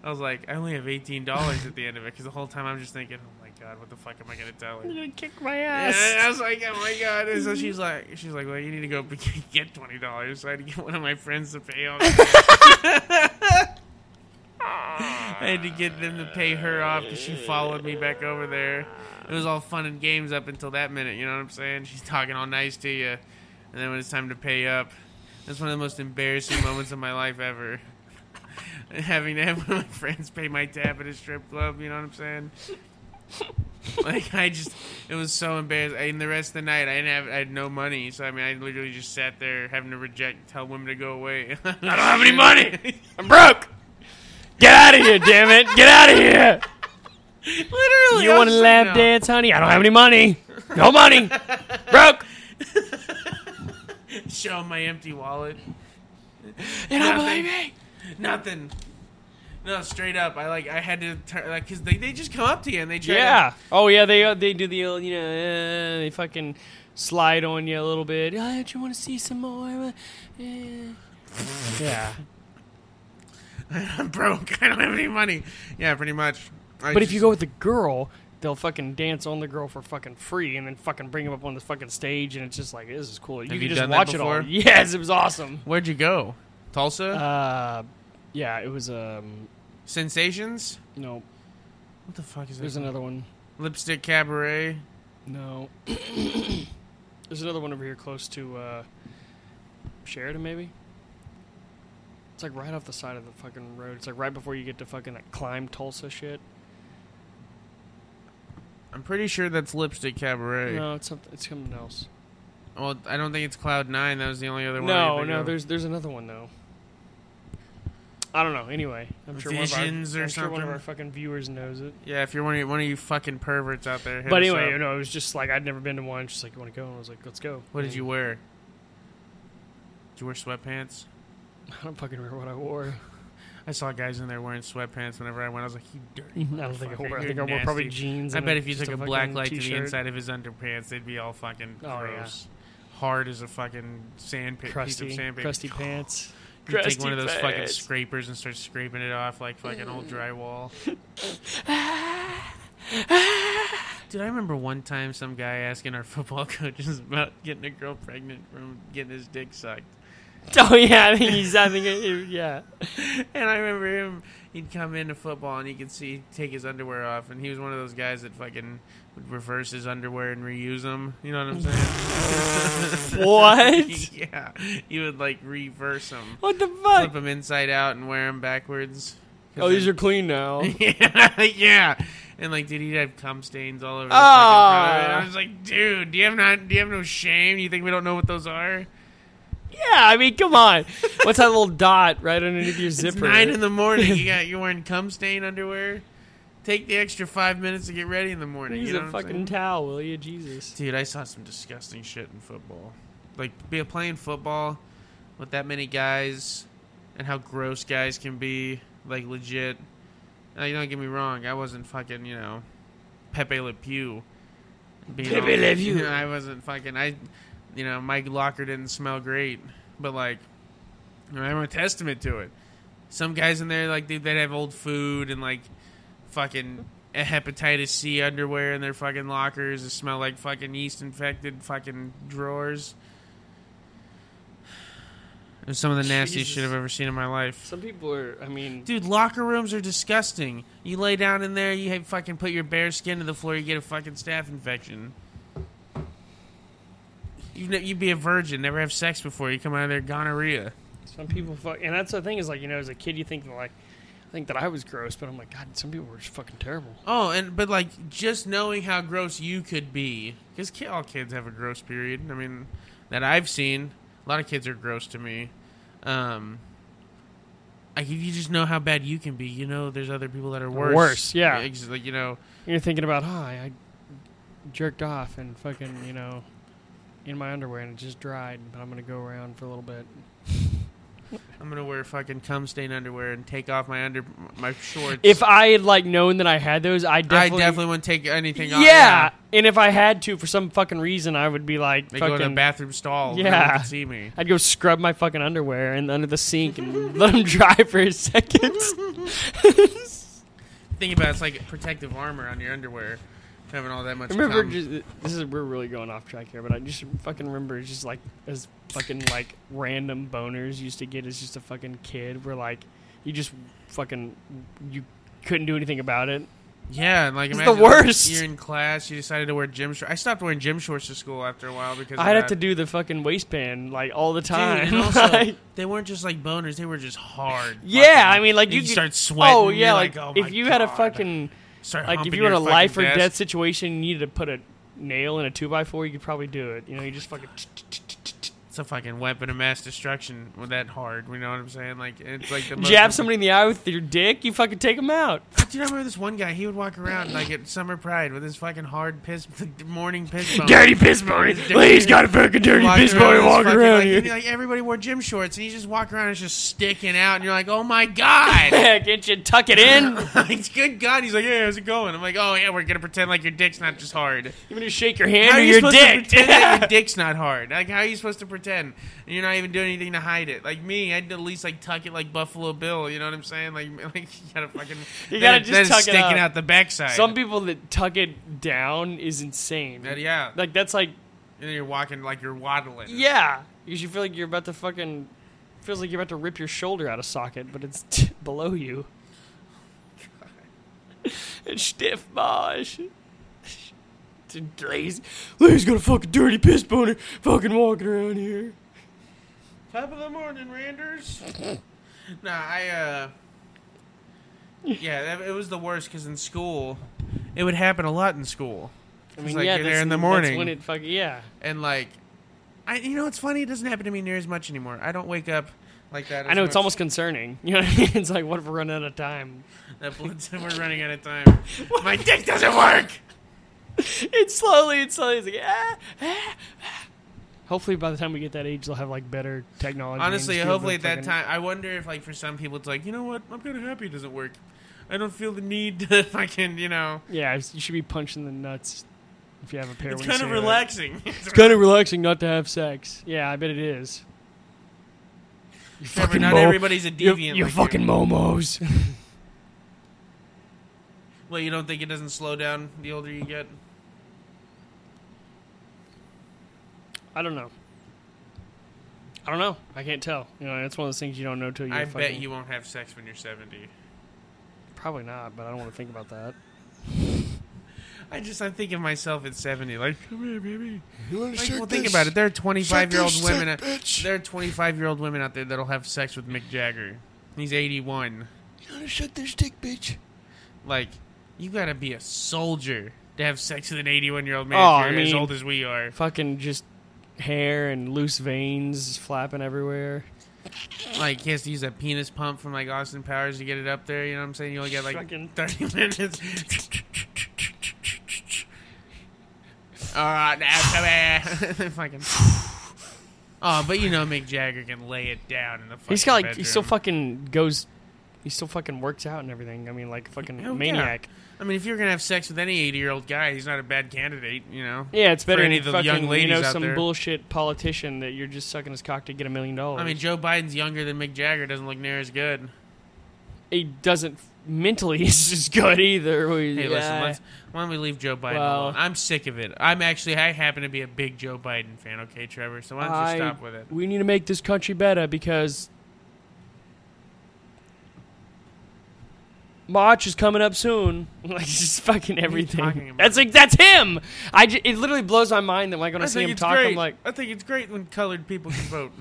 I was like, I only have eighteen dollars at the end of it because the whole time I'm just thinking, oh my god, what the fuck am I gonna tell her? You're gonna kick my ass. I was like, oh my god! And so she's like, she's like, well, you need to go get twenty dollars. So I had to get one of my friends to pay off. I had to get them to pay her off because she followed me back over there. It was all fun and games up until that minute. You know what I'm saying? She's talking all nice to you, and then when it's time to pay up, that's one of the most embarrassing moments of my life ever. Having to have one of my friends pay my tab at a strip club. You know what I'm saying? like I just, it was so embarrassing. And the rest of the night, I didn't have, I had no money. So I mean, I literally just sat there having to reject, tell women to go away. I don't have any money. I'm broke. Get out of here, damn it! Get out of here! literally, You want to lap no. dance, honey? I don't have any money. No money. Broke. Show my empty wallet. You don't believe me? Nothing. No, straight up. I like. I had to turn like because they, they just come up to you and they try. Yeah. Oh yeah, they uh, they do the uh, you know uh, they fucking slide on you a little bit. Oh, don't you want to see some more? Uh, yeah. I'm broke. I don't have any money. Yeah, pretty much. I But if you go with a girl, they'll fucking dance on the girl for fucking free, and then fucking bring them up on the fucking stage, and it's just like this is cool. You can you just watch it all. Yes, it was awesome. where'd you go? Tulsa. Uh, yeah, it was um Sensations. no. What the fuck is that? There's that? another one. Lipstick Cabaret. No. There's another one over here close to uh Sheridan, maybe. It's like right off the side of the fucking road. It's like right before you get to fucking that climb Tulsa shit. I'm pretty sure that's Lipstick Cabaret. No, it's something. It's something else. Well, I don't think it's Cloud Nine. That was the only other one. I No, no. of. There's there's another one though. I don't know. Anyway, I'm sure one of Visions our, or I'm sure one of our fucking viewers knows it. Yeah, if you're one of you, one of you fucking perverts out there. hit But us anyway, up. you know, it was just like I'd never been to one. She's like, "You want to go?" And I was like, "Let's go." what did And you wear? Did you wear sweatpants? I don't fucking remember what I wore. I saw guys in there wearing sweatpants whenever I went. I was like, "You dirty." I don't think I wore. I think I wore probably jeans. I and bet if you just took a, black fucking light to the t-shirt. inside of his underpants, they'd be all fucking Oh, yeah. gross. Hard as a fucking sand pit, piece crusty, of sandpaper. crusty pants. You take one of those fucking scrapers and start scraping it off like fucking old drywall. Dude, I remember one time some guy asking our football coaches about getting a girl pregnant from getting his dick sucked. Oh yeah, I think he's. I think it, yeah. And I remember him, he'd come into football and you could see he'd take his underwear off. And he was one of those guys that fucking would reverse his underwear and reuse them. You know what I'm saying? What? yeah. He would like reverse them. What the fuck? Flip them inside out and wear them backwards. Oh, these then- are clean now. yeah, yeah. And like, did he have cum stains all over the fucking front of it? I was like, dude, do you have not? Do you have no shame? You think we don't know what those are? Yeah, I mean, come on. What's that little dot right underneath your zipper? It's nine in the morning. You got you wearing cum stain underwear. Take the extra five minutes to get ready in the morning. Use you know a fucking towel, will you, Jesus? Dude, I saw some disgusting shit in football. Like be playing football with that many guys, and how gross guys can be. Like legit. Now, you don't get me wrong. I wasn't fucking you know, Pepe Le Pew. being Pepe Le Pew. I wasn't fucking. I, you know, Mike Locker didn't smell great, but like, I'm a testament to it. Some guys in there, like, dude, they'd have old food and like, fucking a hepatitis C underwear in their fucking lockers. It smell like fucking yeast infected fucking drawers. It was some of the nastiest Jesus. shit I've ever seen in my life. Some people are. I mean, Dude, locker rooms are disgusting. You lay down in there, you have fucking put your bare skin to the floor, you get a fucking staph infection. You ne- you'd be a virgin, never have sex before you come out of there gonorrhea. some people fuck. And that's the thing is like you know, as a kid, you think like, I think that I was gross, but I'm like, God, some people were just fucking terrible. Oh, and but like just knowing how gross you could be, because all kids have a gross period. I mean, that I've seen, a lot of kids are gross to me. Um, like if you just know how bad you can be, you know there's other people that are worse. Worse, yeah. Ex- Like you know, You're thinking about, hi, I jerked off and fucking, you know, in my underwear and it just dried, but I'm gonna go around for a little bit. I'm gonna wear fucking cum stain underwear and take off my under my shorts. If I had like known that I had those, I definitely, I definitely wouldn't take anything yeah. off. Yeah, and if I had to, for some fucking reason, I would be like, They go to the bathroom stall. Yeah, Yeah. no one can see me. I'd go scrub my fucking underwear and under the sink and let them dry for a second. Think about it, it's like protective armor on your underwear, having all that much. I remember, just, this is we're really going off track here, but I just fucking remember just like as fucking like random boners used to get as just a fucking kid, where like you just fucking you couldn't do anything about it. Yeah, and like It's imagine the worst. You're in class. You decided to wear gym shorts. I stopped wearing gym shorts to school after a while because I'd have to do the fucking waistband like all the Dude, time. and also, Like, they weren't just like boners; they were just hard. yeah, fucking- I mean, like you, you could- start sweating. Oh yeah, you're like, oh if you had a fucking Start like if you were in a life or death situation, you needed to put a nail in a two by four, you could probably do it. You know, you just fucking. It's a fucking weapon of mass destruction with that hard. You know what I'm saying? Like it's like the most Jab somebody in the eye with your dick, you fucking take them out. Dude, I remember this one guy. He would walk around like at Summer Pride with his fucking hard piss, morning piss bone. piss boy. He's got a fucking dirty piss boy walking around like, here. and, like everybody wore gym shorts, and he just walk around and it's just sticking out, and you're like, oh my god. Can't you tuck it in? like, good God, he's like, hey, how's it going? I'm like, oh yeah, we're gonna pretend like your dick's not just hard. You gonna shake your hand How or you your supposed dick? to pretend that your dick's not hard? Like, how are you supposed to pretend? And you're not even doing anything to hide it. Like me, I'd at least like tuck it like Buffalo Bill. You know what I'm saying? Like, like you gotta fucking You gotta it- just then tuck it sticking up. out the backside. Some people that tuck it down is insane. That- yeah, Like that's like and then you're walking like you're waddling. yeah, because you feel like you're about to fucking feels like you're about to rip your shoulder out of socket, but it's below you. it's stiff, bosh. It's lazy. Lazy's got a fucking dirty piss boner, fucking walking around here. Top of the morning, Randers. nah, I uh, yeah, it was the worst because in school, it would happen a lot in school. I mean, like you're there in the that's morning. when it fucking yeah. and like I you know it's funny it doesn't happen to me near as much anymore. I don't wake up like that. I as know it's almost concerning. You know what I mean? It's like what if we're running out of time? that blood we're running out of time. My dick doesn't work. it's slowly, it's slowly. It's like ah, ah, ah. Hopefully, by the time we get that age, they'll have like better technology. Honestly, just be able hopefully at that time, I wonder if like for some people it's like you know what I'm kind of happy it doesn't work. I don't feel the need to fucking you know. Yeah, you should be punching the nuts if you have a pair. It's kind of that. relaxing. It's kind of relaxing not to have sex. Yeah, I bet it is. You Trevor, fucking not mo- everybody's a deviant. you like fucking momos. Well, you don't think it doesn't slow down the older you get? I don't know. I don't know. I can't tell. You know, it's one of those things you don't know till you. I fucking, bet you won't have sex when you're 70. Probably not, but I don't want to think about that. I just I think of myself at 70, like come here, baby. You want to Like, suck well, think about it. There are 25 year old women. dick, bitch. There are 25 year old women out there that'll have sex with Mick Jagger. He's 81. You want to suck this dick, bitch? Like, you gotta be a soldier to have sex with an 81 year old man Oh, I you're as old as we are. Fucking just hair and loose veins flapping everywhere. Like, he has to use a penis pump from like Austin Powers to get it up there. You know what I'm saying? You only get like Fucking- 30 minutes. All right, now come here. Fucking. Oh, but you know Mick Jagger can lay it down in the. He's got like bedroom. he still fucking goes. He still fucking works out and everything. I mean, like fucking yeah. maniac. I mean, if you're gonna have sex with any 80 year old guy, he's not a bad candidate. You know. Yeah, it's better For any than of the fucking young ladies you know out some there. bullshit politician that you're just sucking his cock to get a million dollars. I mean, Joe Biden's younger than Mick Jagger. Doesn't look near as good. he doesn't mentally. He's just good either. We- Hey, listen. Why don't we leave Joe Biden Well- alone? I'm sick of it. I'm actually. I happen to be a big Joe Biden fan. Okay, Trevor. So why don't you I- stop with it? We need to make this country better because March is coming up soon. Like just fucking are you everything. about? That's like that's him. I ju- it literally blows my mind that like when I, I see him talk, great. I'm like, I think it's great when colored people can vote.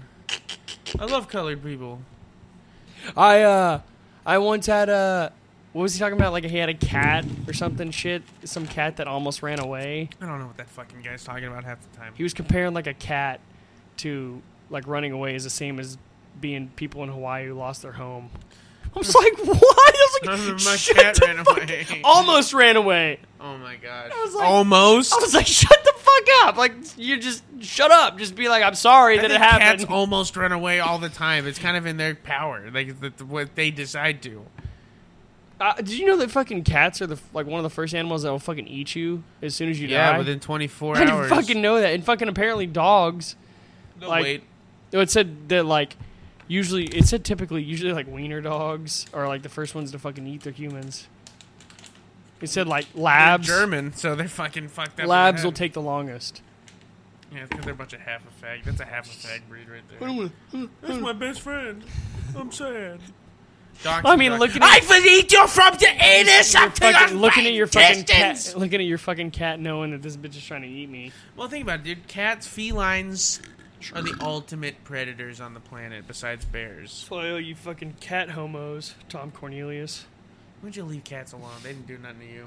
I love colored people. I uh, I once had a. What was he talking about? Like he had a cat or something shit. Some cat that almost ran away. I don't know what that fucking guy's talking about half the time. He was comparing like a cat to like running away is the same as being people in Hawaii who lost their home. I was like, what? I was like, My shut cat the ran fuck- away. Almost ran away. Oh my gosh. I was like- Almost. I was like, shut the fuck up. Like, you just shut up. Just be like, I'm sorry I that it think happened. cats almost run away all the time. It's kind of in their power, like the, the- what they decide to. Uh, did you know that fucking cats are the like one of the first animals that will fucking eat you as soon as you Yeah, die? Yeah, within 24 I didn't hours. fucking know that. And fucking apparently dogs. They'll like- wait. No, It said that like usually it said typically usually like wiener dogs are like the first ones to fucking eat their humans. It said like They're labs. German, so they're fucking fucked up. Labs will take the longest. Yeah, because they're a bunch of half a fag. That's a half a fag breed right there. That's my best friend. I'm sad. I mean, looking at- I will eat you from the anus You're up to fucking your looking at your fucking intestines. cat, looking at your fucking cat, knowing that this bitch is trying to eat me. Well, think about it, dude. Cats, felines are the ultimate predators on the planet besides bears. Well, you fucking cat homos, Tom Cornelius. Why'd you leave cats alone? They didn't do nothing to you.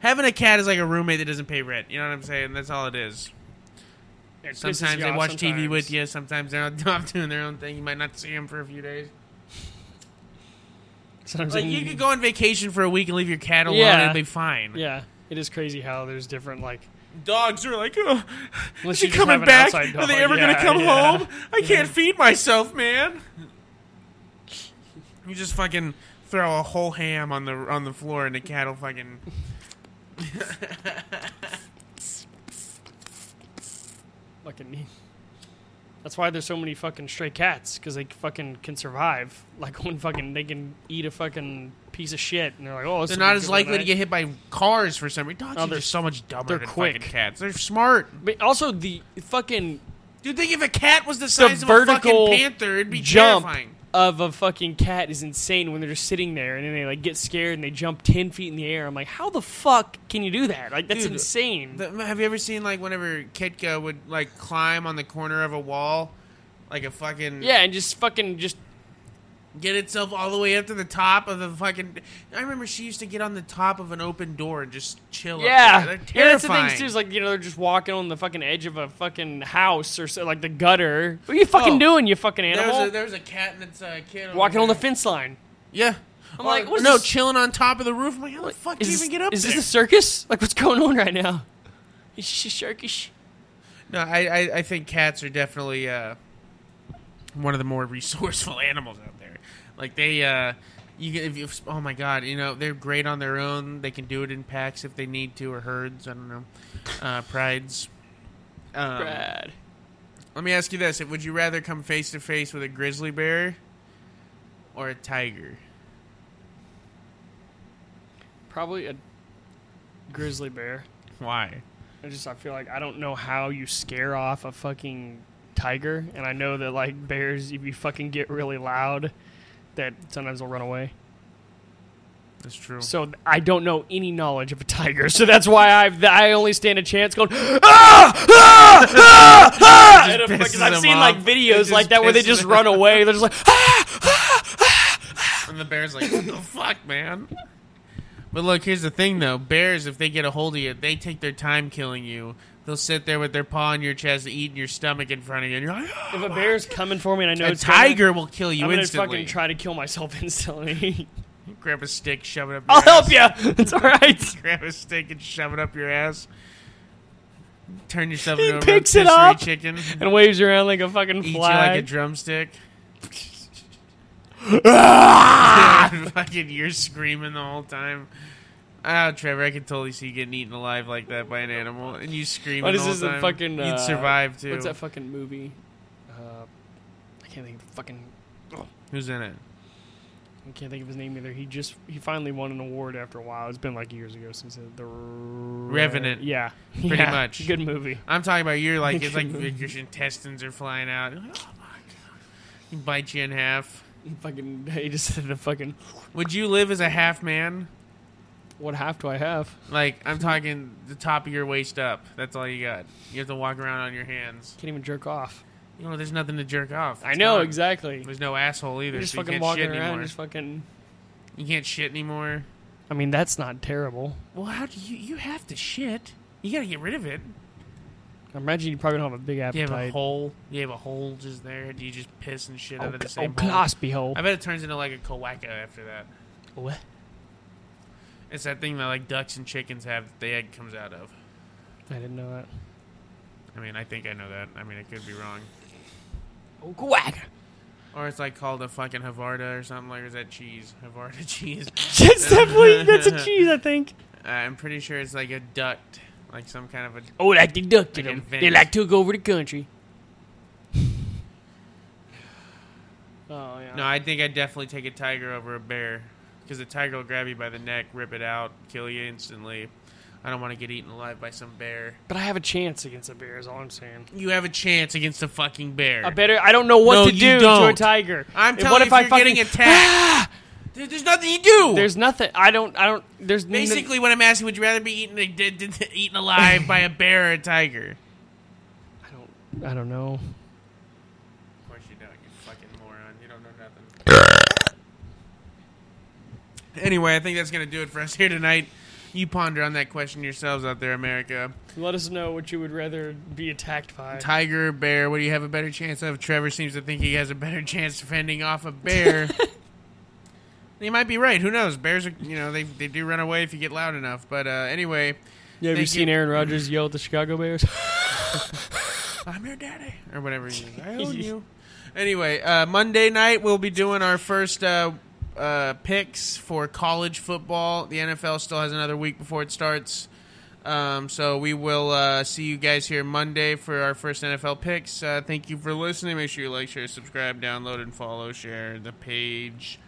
Having a cat is like a roommate that doesn't pay rent. You know what I'm saying? That's all it is. It Sometimes they watch TV with you. Sometimes they're off doing their own thing. You might not see them for a few days. Sometimes Like you could go on vacation for a week and leave your cat alone Yeah. and it'll be fine. Yeah, it is crazy how there's different like. Dogs are like, oh, Unless is he you just have coming back? Are they ever Yeah, gonna come yeah. home? I can't feed myself, man. You just fucking throw a whole ham on the on the floor and the cat will fucking. Fucking. That's why there's so many fucking stray cats because they fucking can survive. Like when fucking they can eat a fucking piece of shit and they're like, oh, They're not as likely to get hit by cars for some reason. Dogs Oh, are they're- just so much dumber they're than quick. fucking cats. They're smart. But also the fucking Do you think if a cat was the size of a vertical fucking panther, it'd be jump terrifying? of a fucking cat is insane when they're just sitting there and then they like get scared and they jump ten feet in the air. I'm like, how the fuck can you do that? Like that's Dude, insane. The- have you ever seen like whenever Kitka would like climb on the corner of a wall like a fucking Yeah, and just fucking just get itself all the way up to the top of the fucking. I remember she used to get on the top of an open door and just chill. yeah. up there. They're Yeah, that's the terrifying. thing too. Is like you know they're just walking on the fucking edge of a fucking house or so, like the gutter. What are you fucking Oh. doing, you fucking animal? There's a, there was a cat and its uh, kid walking on the fence line. Yeah. I'm like, is no, this? chilling on top of the roof. I'm like, how the fuck do you even get up is there? this a circus? Like what's going on right now? Is a circus? No, I, I, I think cats are definitely uh, one of the more resourceful animals out there. Like they, uh, you if you, oh my god, you know they're great on their own. They can do it in packs if they need to or herds. I don't know, uh, prides. Um, Brad. let me ask you this: Would you rather come face to face with a grizzly bear or a tiger? Probably a grizzly bear. Why? I just I feel like I don't know how you scare off a fucking tiger, and I know that like bears, if you fucking get really loud, that sometimes they'll run away. That's true. So I don't know any knowledge of a tiger, so that's why I I only stand a chance going ah ah ah ah. And I'm- pisses Because I've seen off. like videos like that where they just run away. They're just like ah. And the bear's like, what the fuck, man? But look, here's the thing, though. Bears, if they get a hold of you, they take their time killing you. They'll sit there with their paw on your chest, eating your stomach in front of you, and you're like, "Ah." If a bear's coming for me and I know a it's gonna- tiger will kill you I'm gonna fucking try to kill myself instantly. Grab a stick, shove it up. Your I'll help you. It's all right. Grab a stick and shove it up your ass. Turn yourself He into a picks it rotisserie up chicken. And waves around like a fucking Eat flag. like a drumstick. fucking, you're screaming the whole time. Ah, Trevor, I can totally see you getting eaten alive like that by an animal, and you screaming. What is the is whole this? A fucking. Uh, You'd survive too. What's that fucking movie? Uh, I can't think of the fucking. Who's in it? I can't think of his name either. He just he finally won an award after a while. It's been like years ago since the Revenant. Yeah, Pretty Yeah, much. good movie. I'm talking about you're like it's like your intestines are flying out. Like, oh my god! He bite you in half. Fucking he just said the fucking. Would you live as a half man? What half do I have? Like I'm talking the top of your waist up. That's all you got. You have to walk around on your hands. Can't even jerk off. You know, there's nothing to jerk off. I know gone. exactly. There's no asshole either. You're just so you fucking can't walking shit around, anymore. just fucking. You can't shit anymore. I mean, that's not terrible. Well, how do you? You have to shit. You gotta get rid of it. I imagine you probably don't have a big appetite. You have a hole. You have a hole just there. Do you just piss and shit Oh, out of the oh same hole? Clasby hole. I bet it turns into like a cloaca after that. What? It's that thing that like ducks and chickens have that the egg comes out of. I didn't know that. I mean, I think I know that. I mean, I could be wrong. Oh, quack. Or it's like called a fucking Havarti or something like. Or is that cheese? Havarti cheese. It's definitely that's a cheese, I think. Uh, I'm pretty sure it's like a duct, like some kind of a. Oh, like they ducked Like them. in They like took over the country. oh yeah. No, I think I'd definitely take a tiger over a bear, because the tiger will grab you by the neck, rip it out, kill you instantly. I don't want to get eaten alive by some bear. But I have a chance against a bear. Is all I'm saying. You have a chance against a fucking bear. I better. I don't know what No, to you do to a don't. tiger. I'm And telling what you, if if I you're fucking, getting attacked, there- there's nothing you do. There's nothing. I don't. I don't. There's n- Basically, what I'm asking: Would you rather be eaten eaten alive by a bear or a tiger? I don't. I don't know. Of course you don't. You fucking moron. You don't know nothing. Anyway, I think that's gonna do it for us here tonight. You ponder on that question yourselves out there, America. Let us know what you would rather be attacked by. Tiger bear? What do you have a better chance of? Trevor seems to think he has a better chance of fending off a bear. he might be right. Who knows? Bears are, you know, they they do run away if you get loud enough. But uh, anyway, yeah, have you seen. Aaron Rodgers yell at the Chicago Bears? I'm your daddy, or whatever. He is. I own you. Anyway, uh, Monday night we'll be doing our first uh, uh, picks for college football. The NFL still has another week before it starts, um, so we will uh, see you guys here Monday for our first NFL picks. Uh, thank you for listening. Make sure you like, share, subscribe, download, and follow. Share the page.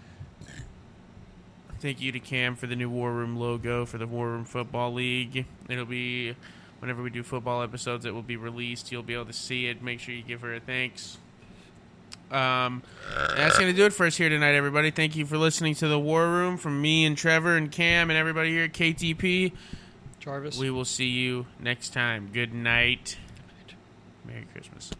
Thank you to Cam for the new War Room logo for the War Room Football League. It'll be whenever we do football episodes, it will be released. You'll be able to see it. Make sure you give her a thanks. Um, that's going to do it for us here tonight, everybody. Thank you for listening to the War Room from me and Trevor and Cam and everybody here at KTP. Jarvis. We will see you next time. Good night. Merry Christmas.